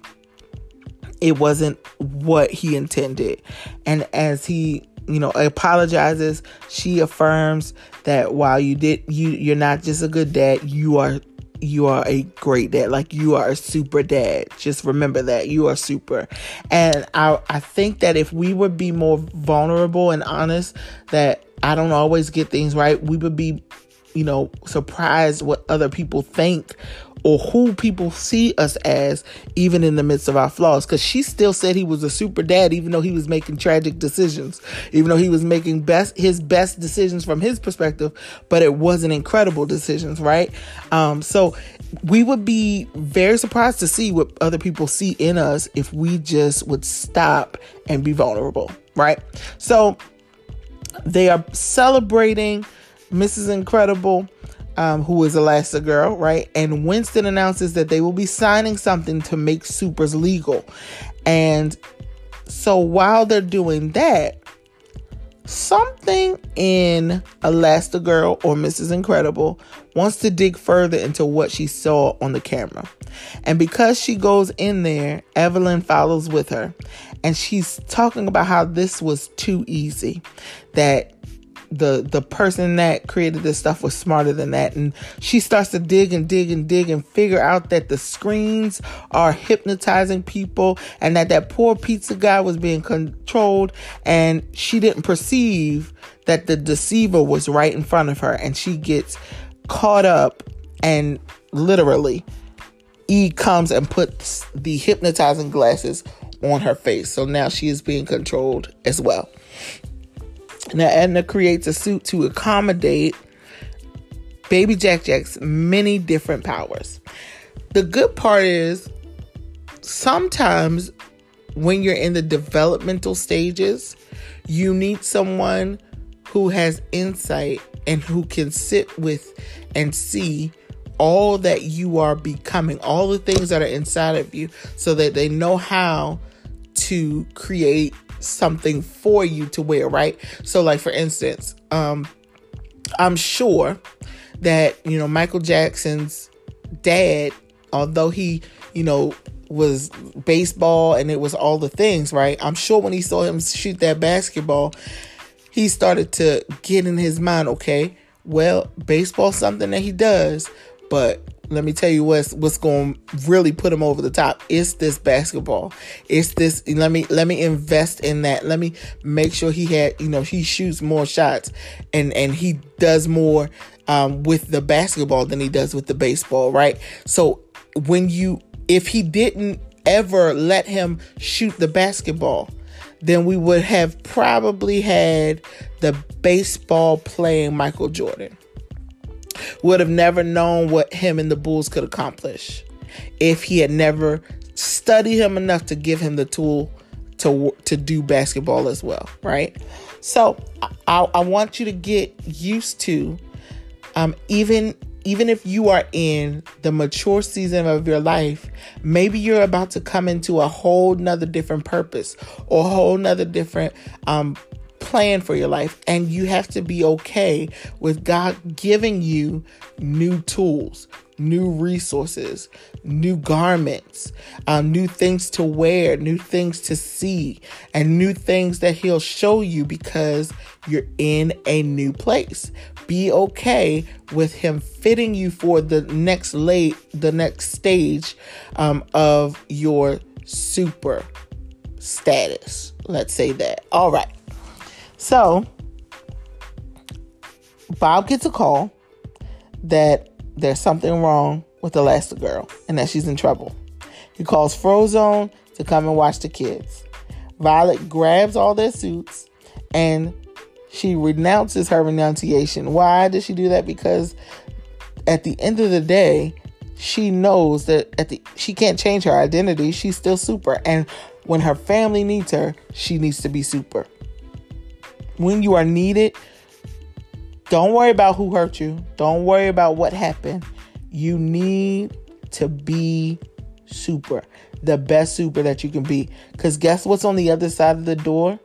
it wasn't what he intended, and as he you know apologizes she affirms that while you did you you're not just a good dad you are you are a great dad. Like you are a super dad. Just remember that you are super. And I I think that if we would be more vulnerable and honest that I don't always get things right, we would be you know surprised what other people think or who people see us as, even in the midst of our flaws. Because she still said he was a super dad, even though he was making tragic decisions, even though he was making best his best decisions from his perspective, but it wasn't incredible decisions, right? Um, so we would be very surprised to see what other people see in us if we just would stop and be vulnerable, right? So they are celebrating Mrs. Incredible um, who is Elastigirl, right? And Winston announces that they will be signing something to make supers legal. And so while they're doing that, something in Elastigirl or Mrs. Incredible wants to dig further into what she saw on the camera. And because she goes in there, Evelyn follows with her. And she's talking about how this was too easy. That the the person that created this stuff was smarter than that. And she starts to dig and dig and dig and figure out that the screens are hypnotizing people and that that poor pizza guy was being controlled. And she didn't perceive that the deceiver was right in front of her. And she gets caught up and literally E comes and puts the hypnotizing glasses on her face. So now she is being controlled as well now, Edna creates a suit to accommodate Baby Jack Jack's many different powers. The good part is sometimes when you're in the developmental stages, you need someone who has insight and who can sit with and see all that you are becoming, all the things that are inside of you, so that they know how to create something for you to wear, right? So, like for instance, um, I'm sure that you know Michael Jackson's dad, although he, you know, was baseball and it was all the things, right? I'm sure when he saw him shoot that basketball, he started to get in his mind, okay, well, baseball's something that he does, but let me tell you what's what's going to really put him over the top. It's this basketball. It's this. Let me let me invest in that. Let me make sure he had you know he shoots more shots and and he does more um, with the basketball than he does with the baseball. Right. So when you if he didn't ever let him shoot the basketball, then we would have probably had the baseball playing Michael Jordan would have never known what him and the Bulls could accomplish if he had never studied him enough to give him the tool to to do basketball as well, right? So I, I want you to get used to um, even even if you are in the mature season of your life, maybe you're about to come into a whole nother different purpose or a whole nother different um, plan for your life. And you have to be okay with God giving you new tools, new resources, new garments, um, new things to wear, new things to see, and new things that He'll show you because you're in a new place. Be okay with Him fitting you for the next late, the next stage um, of your super status. Let's say that. All right. So, Bob gets a call that there's something wrong with Elastigirl and that she's in trouble. He calls Frozone to come and watch the kids. Violet grabs all their suits and she renounces her renunciation. Why does she do that? Because at the end of the day, she knows that at the she can't change her identity. She's still super. And when her family needs her, she needs to be super when you are needed, don't worry about who hurt you. Don't worry about what happened. You need to be super, the best super that you can be. Because guess what's on the other side of the door?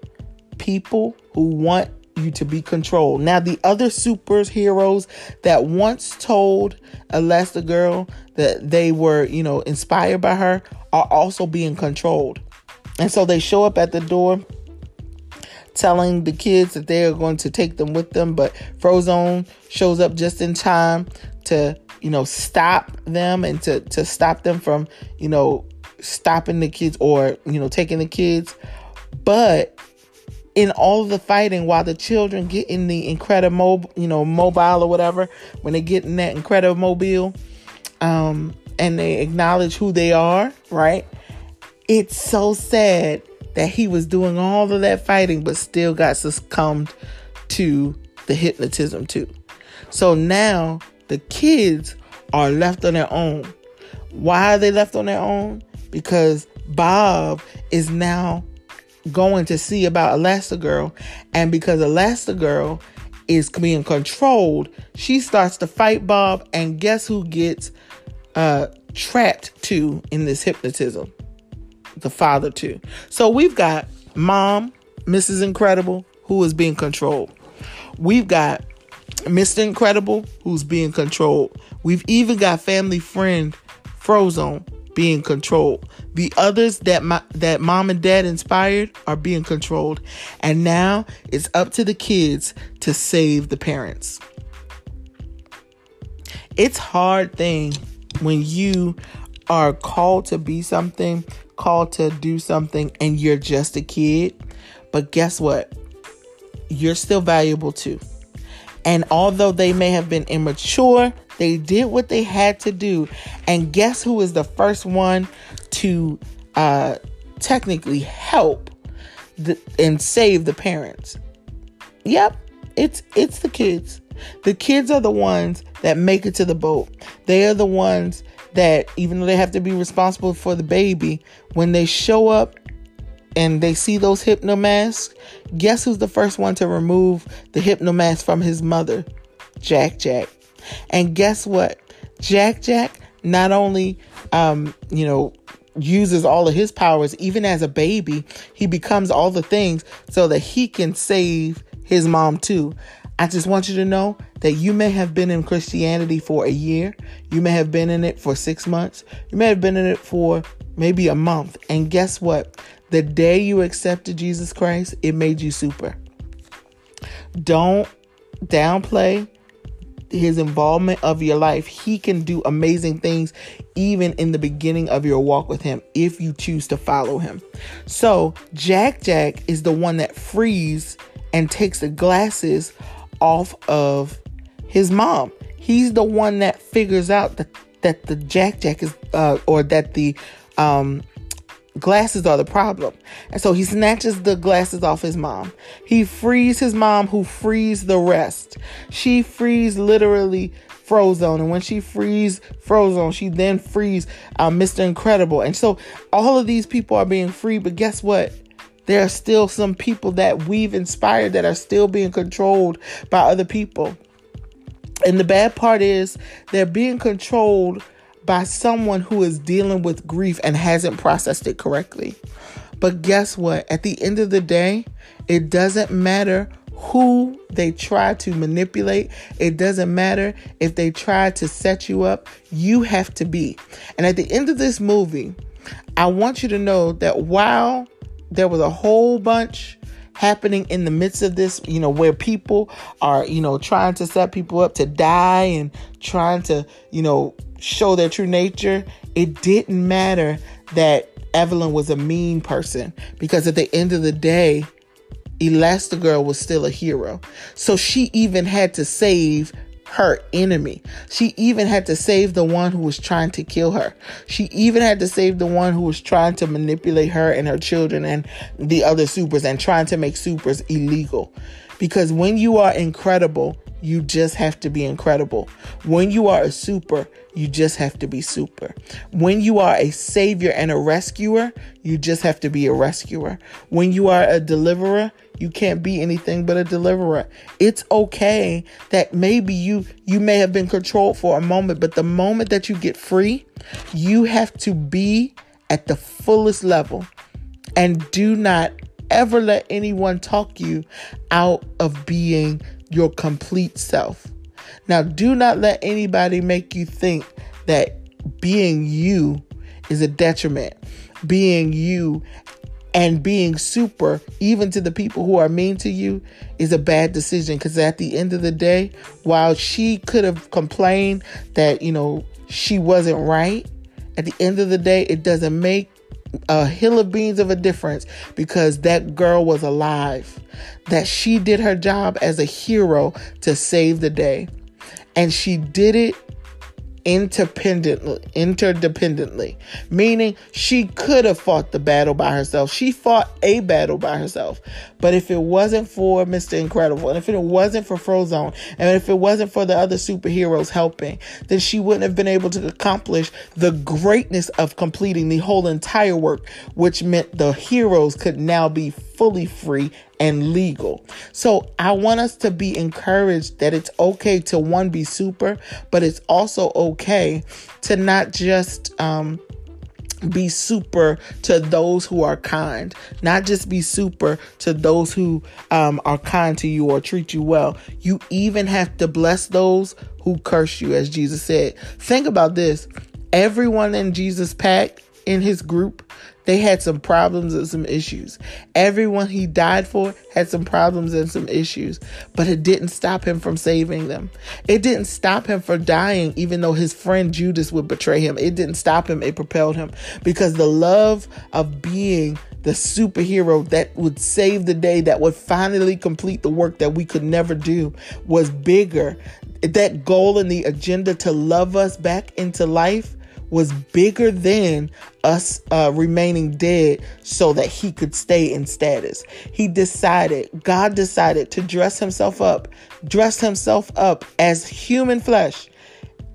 People who want you to be controlled. Now, the other superheroes that once told Elastigirl that they were, you know, inspired by her are also being controlled. And so they show up at the door telling the kids that they are going to take them with them, but Frozone shows up just in time to, you know, stop them and to, to stop them from, you know, stopping the kids or, you know, taking the kids. But in all the fighting, while the children get in the incredible, you know, mobile or whatever, when they get in that incredible mobile, um, and they acknowledge who they are, right? It's so sad that he was doing all of that fighting but still got succumbed to the hypnotism too. So now the kids are left on their own. Why are they left on their own? Because Bob is now going to see about Elastigirl, and because Elastigirl is being controlled, she starts to fight Bob, and guess who gets uh, trapped too in this hypnotism? The father too. So we've got mom, Mrs. Incredible, who is being controlled. We've got Mr. Incredible, who's being controlled. We've even got family friend Frozone being controlled. The others that my, that mom and dad inspired are being controlled. And now it's up to the kids to save the parents. It's hard thing when you are called to be something called to do something and you're just a kid. But guess what? You're still valuable too. And although they may have been immature, they did what they had to do. And guess who is the first one to uh, technically help the, and save the parents? Yep, it's it's the kids. The kids are the ones that make it to the boat. They are the ones that even though they have to be responsible for the baby, when they show up and they see those hypno masks, guess who's the first one to remove the hypno mask from his mother? Jack Jack. And guess what? Jack Jack not only um, you know, uses all of his powers even as a baby, he becomes all the things so that he can save his mom too. I just want you to know that you may have been in Christianity for a year. You may have been in it for six months. You may have been in it for maybe a month. And guess what? The day you accepted Jesus Christ, it made you super. Don't downplay his involvement of your life, he can do amazing things even in the beginning of your walk with him if you choose to follow him. So, Jack Jack is the one that frees and takes the glasses off of his mom. He's the one that figures out that that the Jack Jack is uh, or that the um glasses are the problem. And so he snatches the glasses off his mom. He frees his mom, who frees the rest. She frees literally Frozone. And when she frees Frozone, she then frees uh, Mr. Incredible. And so all of these people are being free. But guess what? There are still some people that we've inspired that are still being controlled by other people. And the bad part is they're being controlled by someone who is dealing with grief and hasn't processed it correctly. But guess what? At the end of the day, it doesn't matter who they try to manipulate. It doesn't matter if they try to set you up. You have to be. And at the end of this movie, I want you to know that while there was a whole bunch happening in the midst of this, you know, where people are, you know, trying to set people up to die and trying to, you know, show their true nature, it didn't matter that Evelyn was a mean person because at the end of the day, Elastigirl was still a hero. So she even had to save her enemy. She even had to save the one who was trying to kill her. She even had to save the one who was trying to manipulate her and her children and the other supers and trying to make supers illegal. Because when you are incredible, you just have to be incredible. When you are a super, you just have to be super. When you are a savior and a rescuer, you just have to be a rescuer. When you are a deliverer, you can't be anything but a deliverer. It's okay that maybe you you may have been controlled for a moment, but the moment that you get free, you have to be at the fullest level. And do not ever let anyone talk you out of being your complete self. Now, do not let anybody make you think that being you is a detriment. Being you and being super, even to the people who are mean to you, is a bad decision. Because at the end of the day, while she could have complained that, you know, she wasn't right, at the end of the day, it doesn't make a hill of beans of a difference because that girl was alive. That she did her job as a hero to save the day. And she did it interdependently, interdependently, meaning she could have fought the battle by herself. She fought a battle by herself. But if it wasn't for Mr. Incredible, and if it wasn't for Frozone, and if it wasn't for the other superheroes helping, then she wouldn't have been able to accomplish the greatness of completing the whole entire work, which meant the heroes could now be fully free and legal. So I want us to be encouraged that it's okay to one be super, but it's also okay to not just um be super to those who are kind, not just be super to those who um, are kind to you or treat you well. You even have to bless those who curse you, as Jesus said. Think about this everyone in Jesus' pack, in his group, they had some problems and some issues. Everyone he died for had some problems and some issues, but it didn't stop him from saving them. It didn't stop him from dying, even though his friend Judas would betray him. It didn't stop him, it propelled him because the love of being the superhero that would save the day, that would finally complete the work that we could never do, was bigger. That goal and the agenda to love us back into life was bigger than us uh, remaining dead so that he could stay in status. He decided, God decided to dress himself up, dress himself up as human flesh.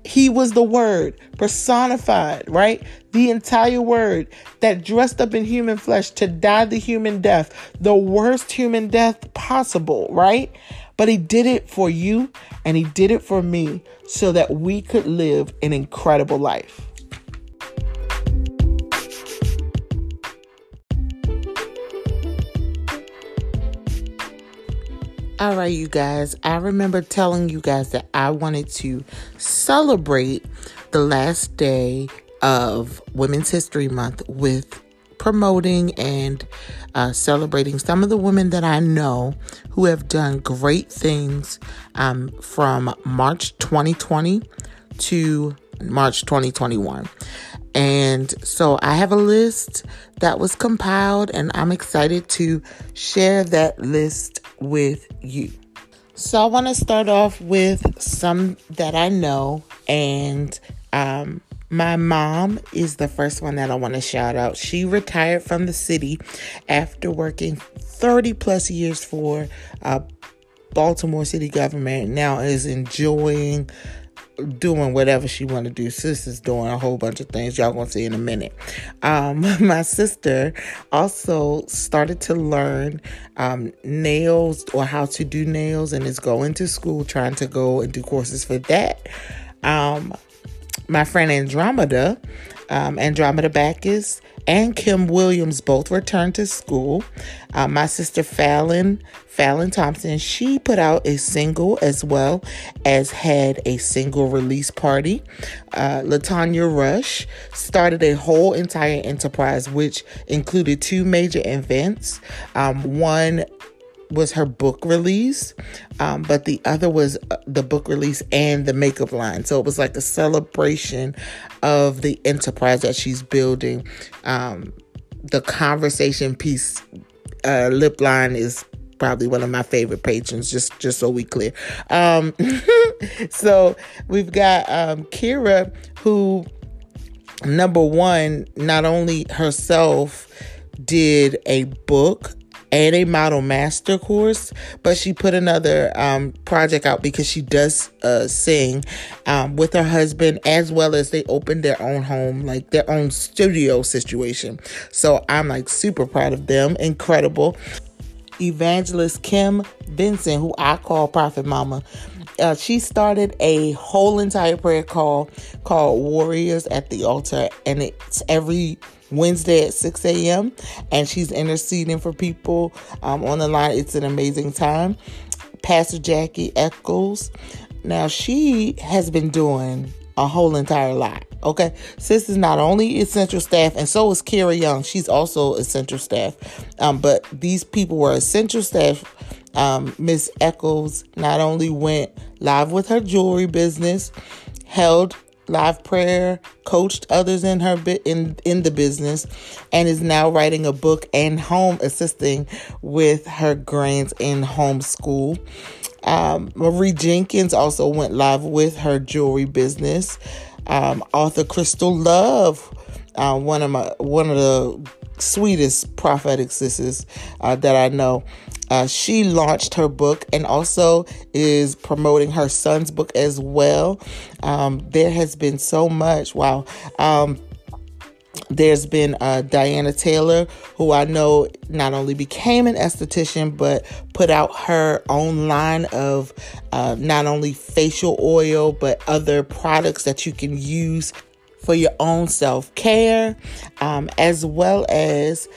He was the word personified, right? The entire word that dressed up in human flesh to die the human death, the worst human death possible, right? But he did it for you and he did it for me so that we could live an incredible life. All right, you guys, I remember telling you guys that I wanted to celebrate the last day of Women's History Month with promoting and uh, celebrating some of the women that I know who have done great things um, from March 2020 to March 2021. And so I have a list that was compiled, and I'm excited to share that list with you. So I want to start off with some that I know, and um, my mom is the first one that I want to shout out. She retired from the city after working 30 plus years for uh, Baltimore city government. Now is enjoying doing whatever she want to do. Sister's doing a whole bunch of things. Y'all gonna see in a minute. Um, my sister also started to learn um, nails or how to do nails, and is going to school trying to go and do courses for that. Um, my friend Andromeda, um, Andromeda Backus, and Kim Williams both returned to school. Uh, my sister Fallon, Fallon Thompson, she put out a single as well as had a single release party. Uh, Latanya Rush started a whole entire enterprise, which included two major events. Um, one was her book release, um, but the other was uh, the book release and the makeup line. So it was like a celebration of the enterprise that she's building. Um, the conversation piece uh, lip line is probably one of my favorite patrons just just so we clear um so we've got um kira who number one not only herself did a book and a model master course, but she put another um, project out because she does uh, sing um, with her husband, as well as they opened their own home, like their own studio situation. So I'm like super proud of them. Incredible. Evangelist Kim Benson, who I call Prophet Mama, uh, she started a whole entire prayer call called Warriors at the Altar, and it's every Wednesday at 6 a.m. And she's interceding for people um, on the line. It's an amazing time. Pastor Jackie Eccles. Now, she has been doing a whole entire lot. Okay. Sis is not only essential staff, and so is Kara Young. She's also essential staff. Um, but these people were essential staff. Um, Miss Eccles not only went live with her jewelry business, held live prayer, coached others in her bit in in the business, and is now writing a book and home assisting with her grands in homeschool. Um, Marie Jenkins also went live with her jewelry business. Um, author Crystal Love, uh, one of my one of the sweetest prophetic sisters uh, that I know. Uh, she launched her book and also is promoting her son's book as well. Um, there has been so much. Wow. Um, there's been uh, Diana Taylor, who I know not only became an esthetician, but put out her own line of uh, not only facial oil, but other products that you can use for your own self care, um, as well as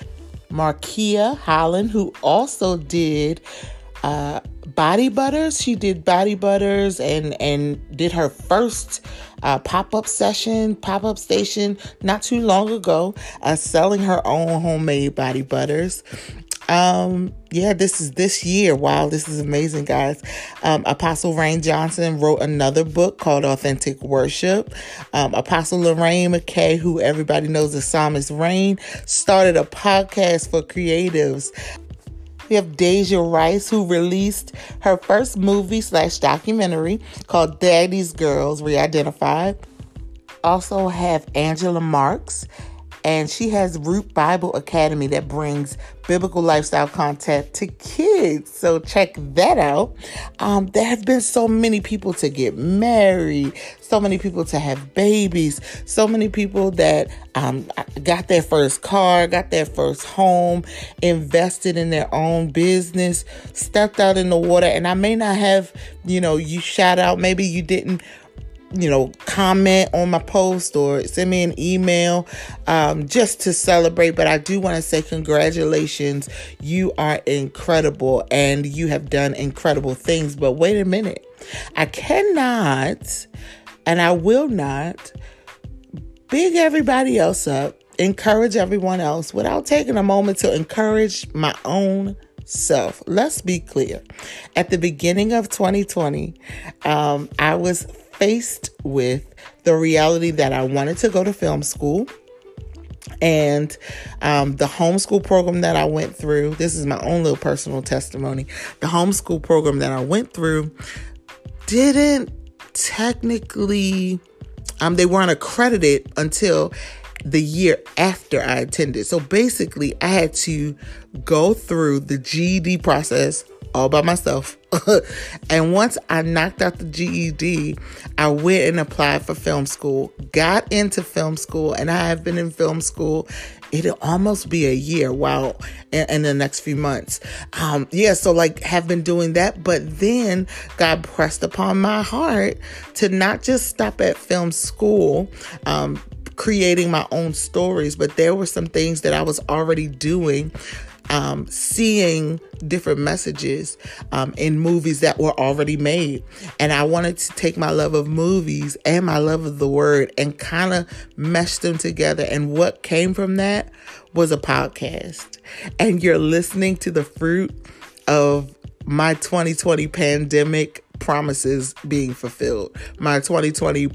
Markia Holland, who also did uh, body butters. She did body butters and and did her first uh, pop up session, pop up station not too long ago, uh, selling her own homemade body butters. Um, yeah, this is this year. Wow, this is amazing, guys. Um, Apostle Rain Johnson wrote another book called Authentic Worship. Um, Apostle Lorraine McKay, who everybody knows as Psalmist Rain, started a podcast for creatives. We have Deja Rice, who released her first movie slash documentary called Daddy's Girls Re-Identified. Also have Angela Marks and she has Root Bible Academy that brings biblical lifestyle content to kids. So check that out. Um, there have been so many people to get married, so many people to have babies, so many people that um, got their first car, got their first home, invested in their own business, stepped out in the water. And I may not have, you know, you shout out, maybe you didn't you know, comment on my post or send me an email um, just to celebrate. But I do want to say congratulations. You are incredible and you have done incredible things. But wait a minute. I cannot and I will not big everybody else up encourage everyone else without taking a moment to encourage my own self. Let's be clear. At the beginning of 2020, um, I was faced with the reality that I wanted to go to film school. And um, the homeschool program that I went through, this is my own little personal testimony. The homeschool program that I went through didn't technically, um, they weren't accredited until the year after I attended. So basically, I had to go through the GED process all by myself. and once I knocked out the GED, I went and applied for film school, got into film school, and I have been in film school. It'll almost be a year. Wow. In, in the next few months. Um, yeah. So like have been doing that, but then God pressed upon my heart to not just stop at film school. Um, creating my own stories, but there were some things that I was already doing um, seeing different messages um, in movies that were already made. And I wanted to take my love of movies and my love of the word and kind of mesh them together. And what came from that was a podcast. And you're listening to the fruit of my 2020 pandemic promises being fulfilled, my 2020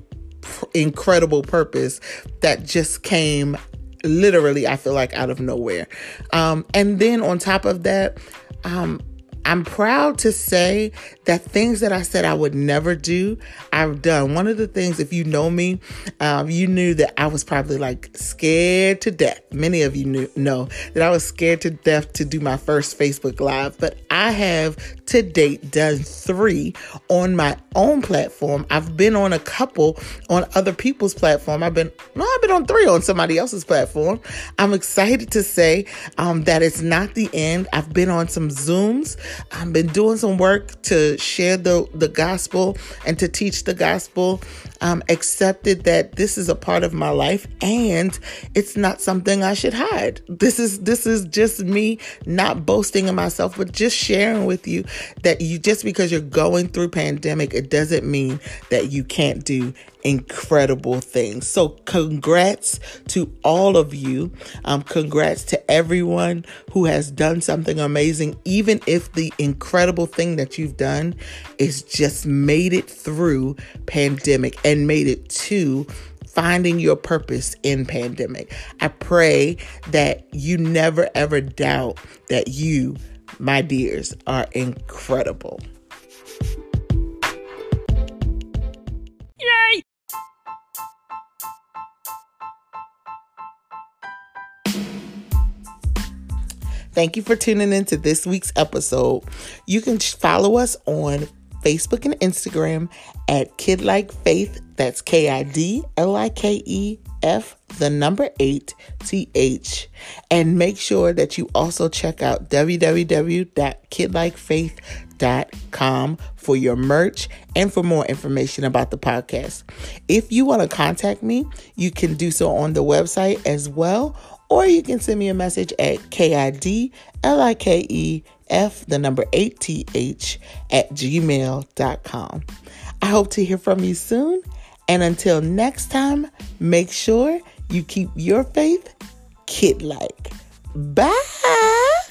incredible purpose that just came literally, I feel like out of nowhere. Um, and then on top of that, um, I'm proud to say that things that I said I would never do, I've done. One of the things, if you know me, um, you knew that I was probably like scared to death. Many of you knew, know that I was scared to death to do my first Facebook Live, but I have to date done three on my own platform. I've been on a couple on other people's platform. I've been, no, I've been on three on somebody else's platform. I'm excited to say um, that it's not the end. I've been on some Zooms. I've been doing some work to share the, the gospel and to teach the gospel. Um, accepted that this is a part of my life and it's not something I should hide. This is this is just me not boasting in myself, but just sharing with you that you just because you're going through pandemic, it doesn't mean that you can't do incredible things. So, congrats to all of you. Um, congrats to everyone who has done something amazing, even if the incredible thing that you've done is just made it through pandemic and made it to finding your purpose in pandemic. I pray that you never ever doubt that you, my dears, are incredible. Thank you for tuning into this week's episode. You can follow us on Facebook and Instagram at Kid Like Faith. That's K I D L I K E F, the number eight, T H. And make sure that you also check out www.kidlikefaith.com for your merch and for more information about the podcast. If you want to contact me, you can do so on the website as well or you can send me a message at K-I-D-L-I-K-E-F, the number 8th at gmail.com. I hope to hear from you soon. And until next time, make sure you keep your faith kid like. Bye.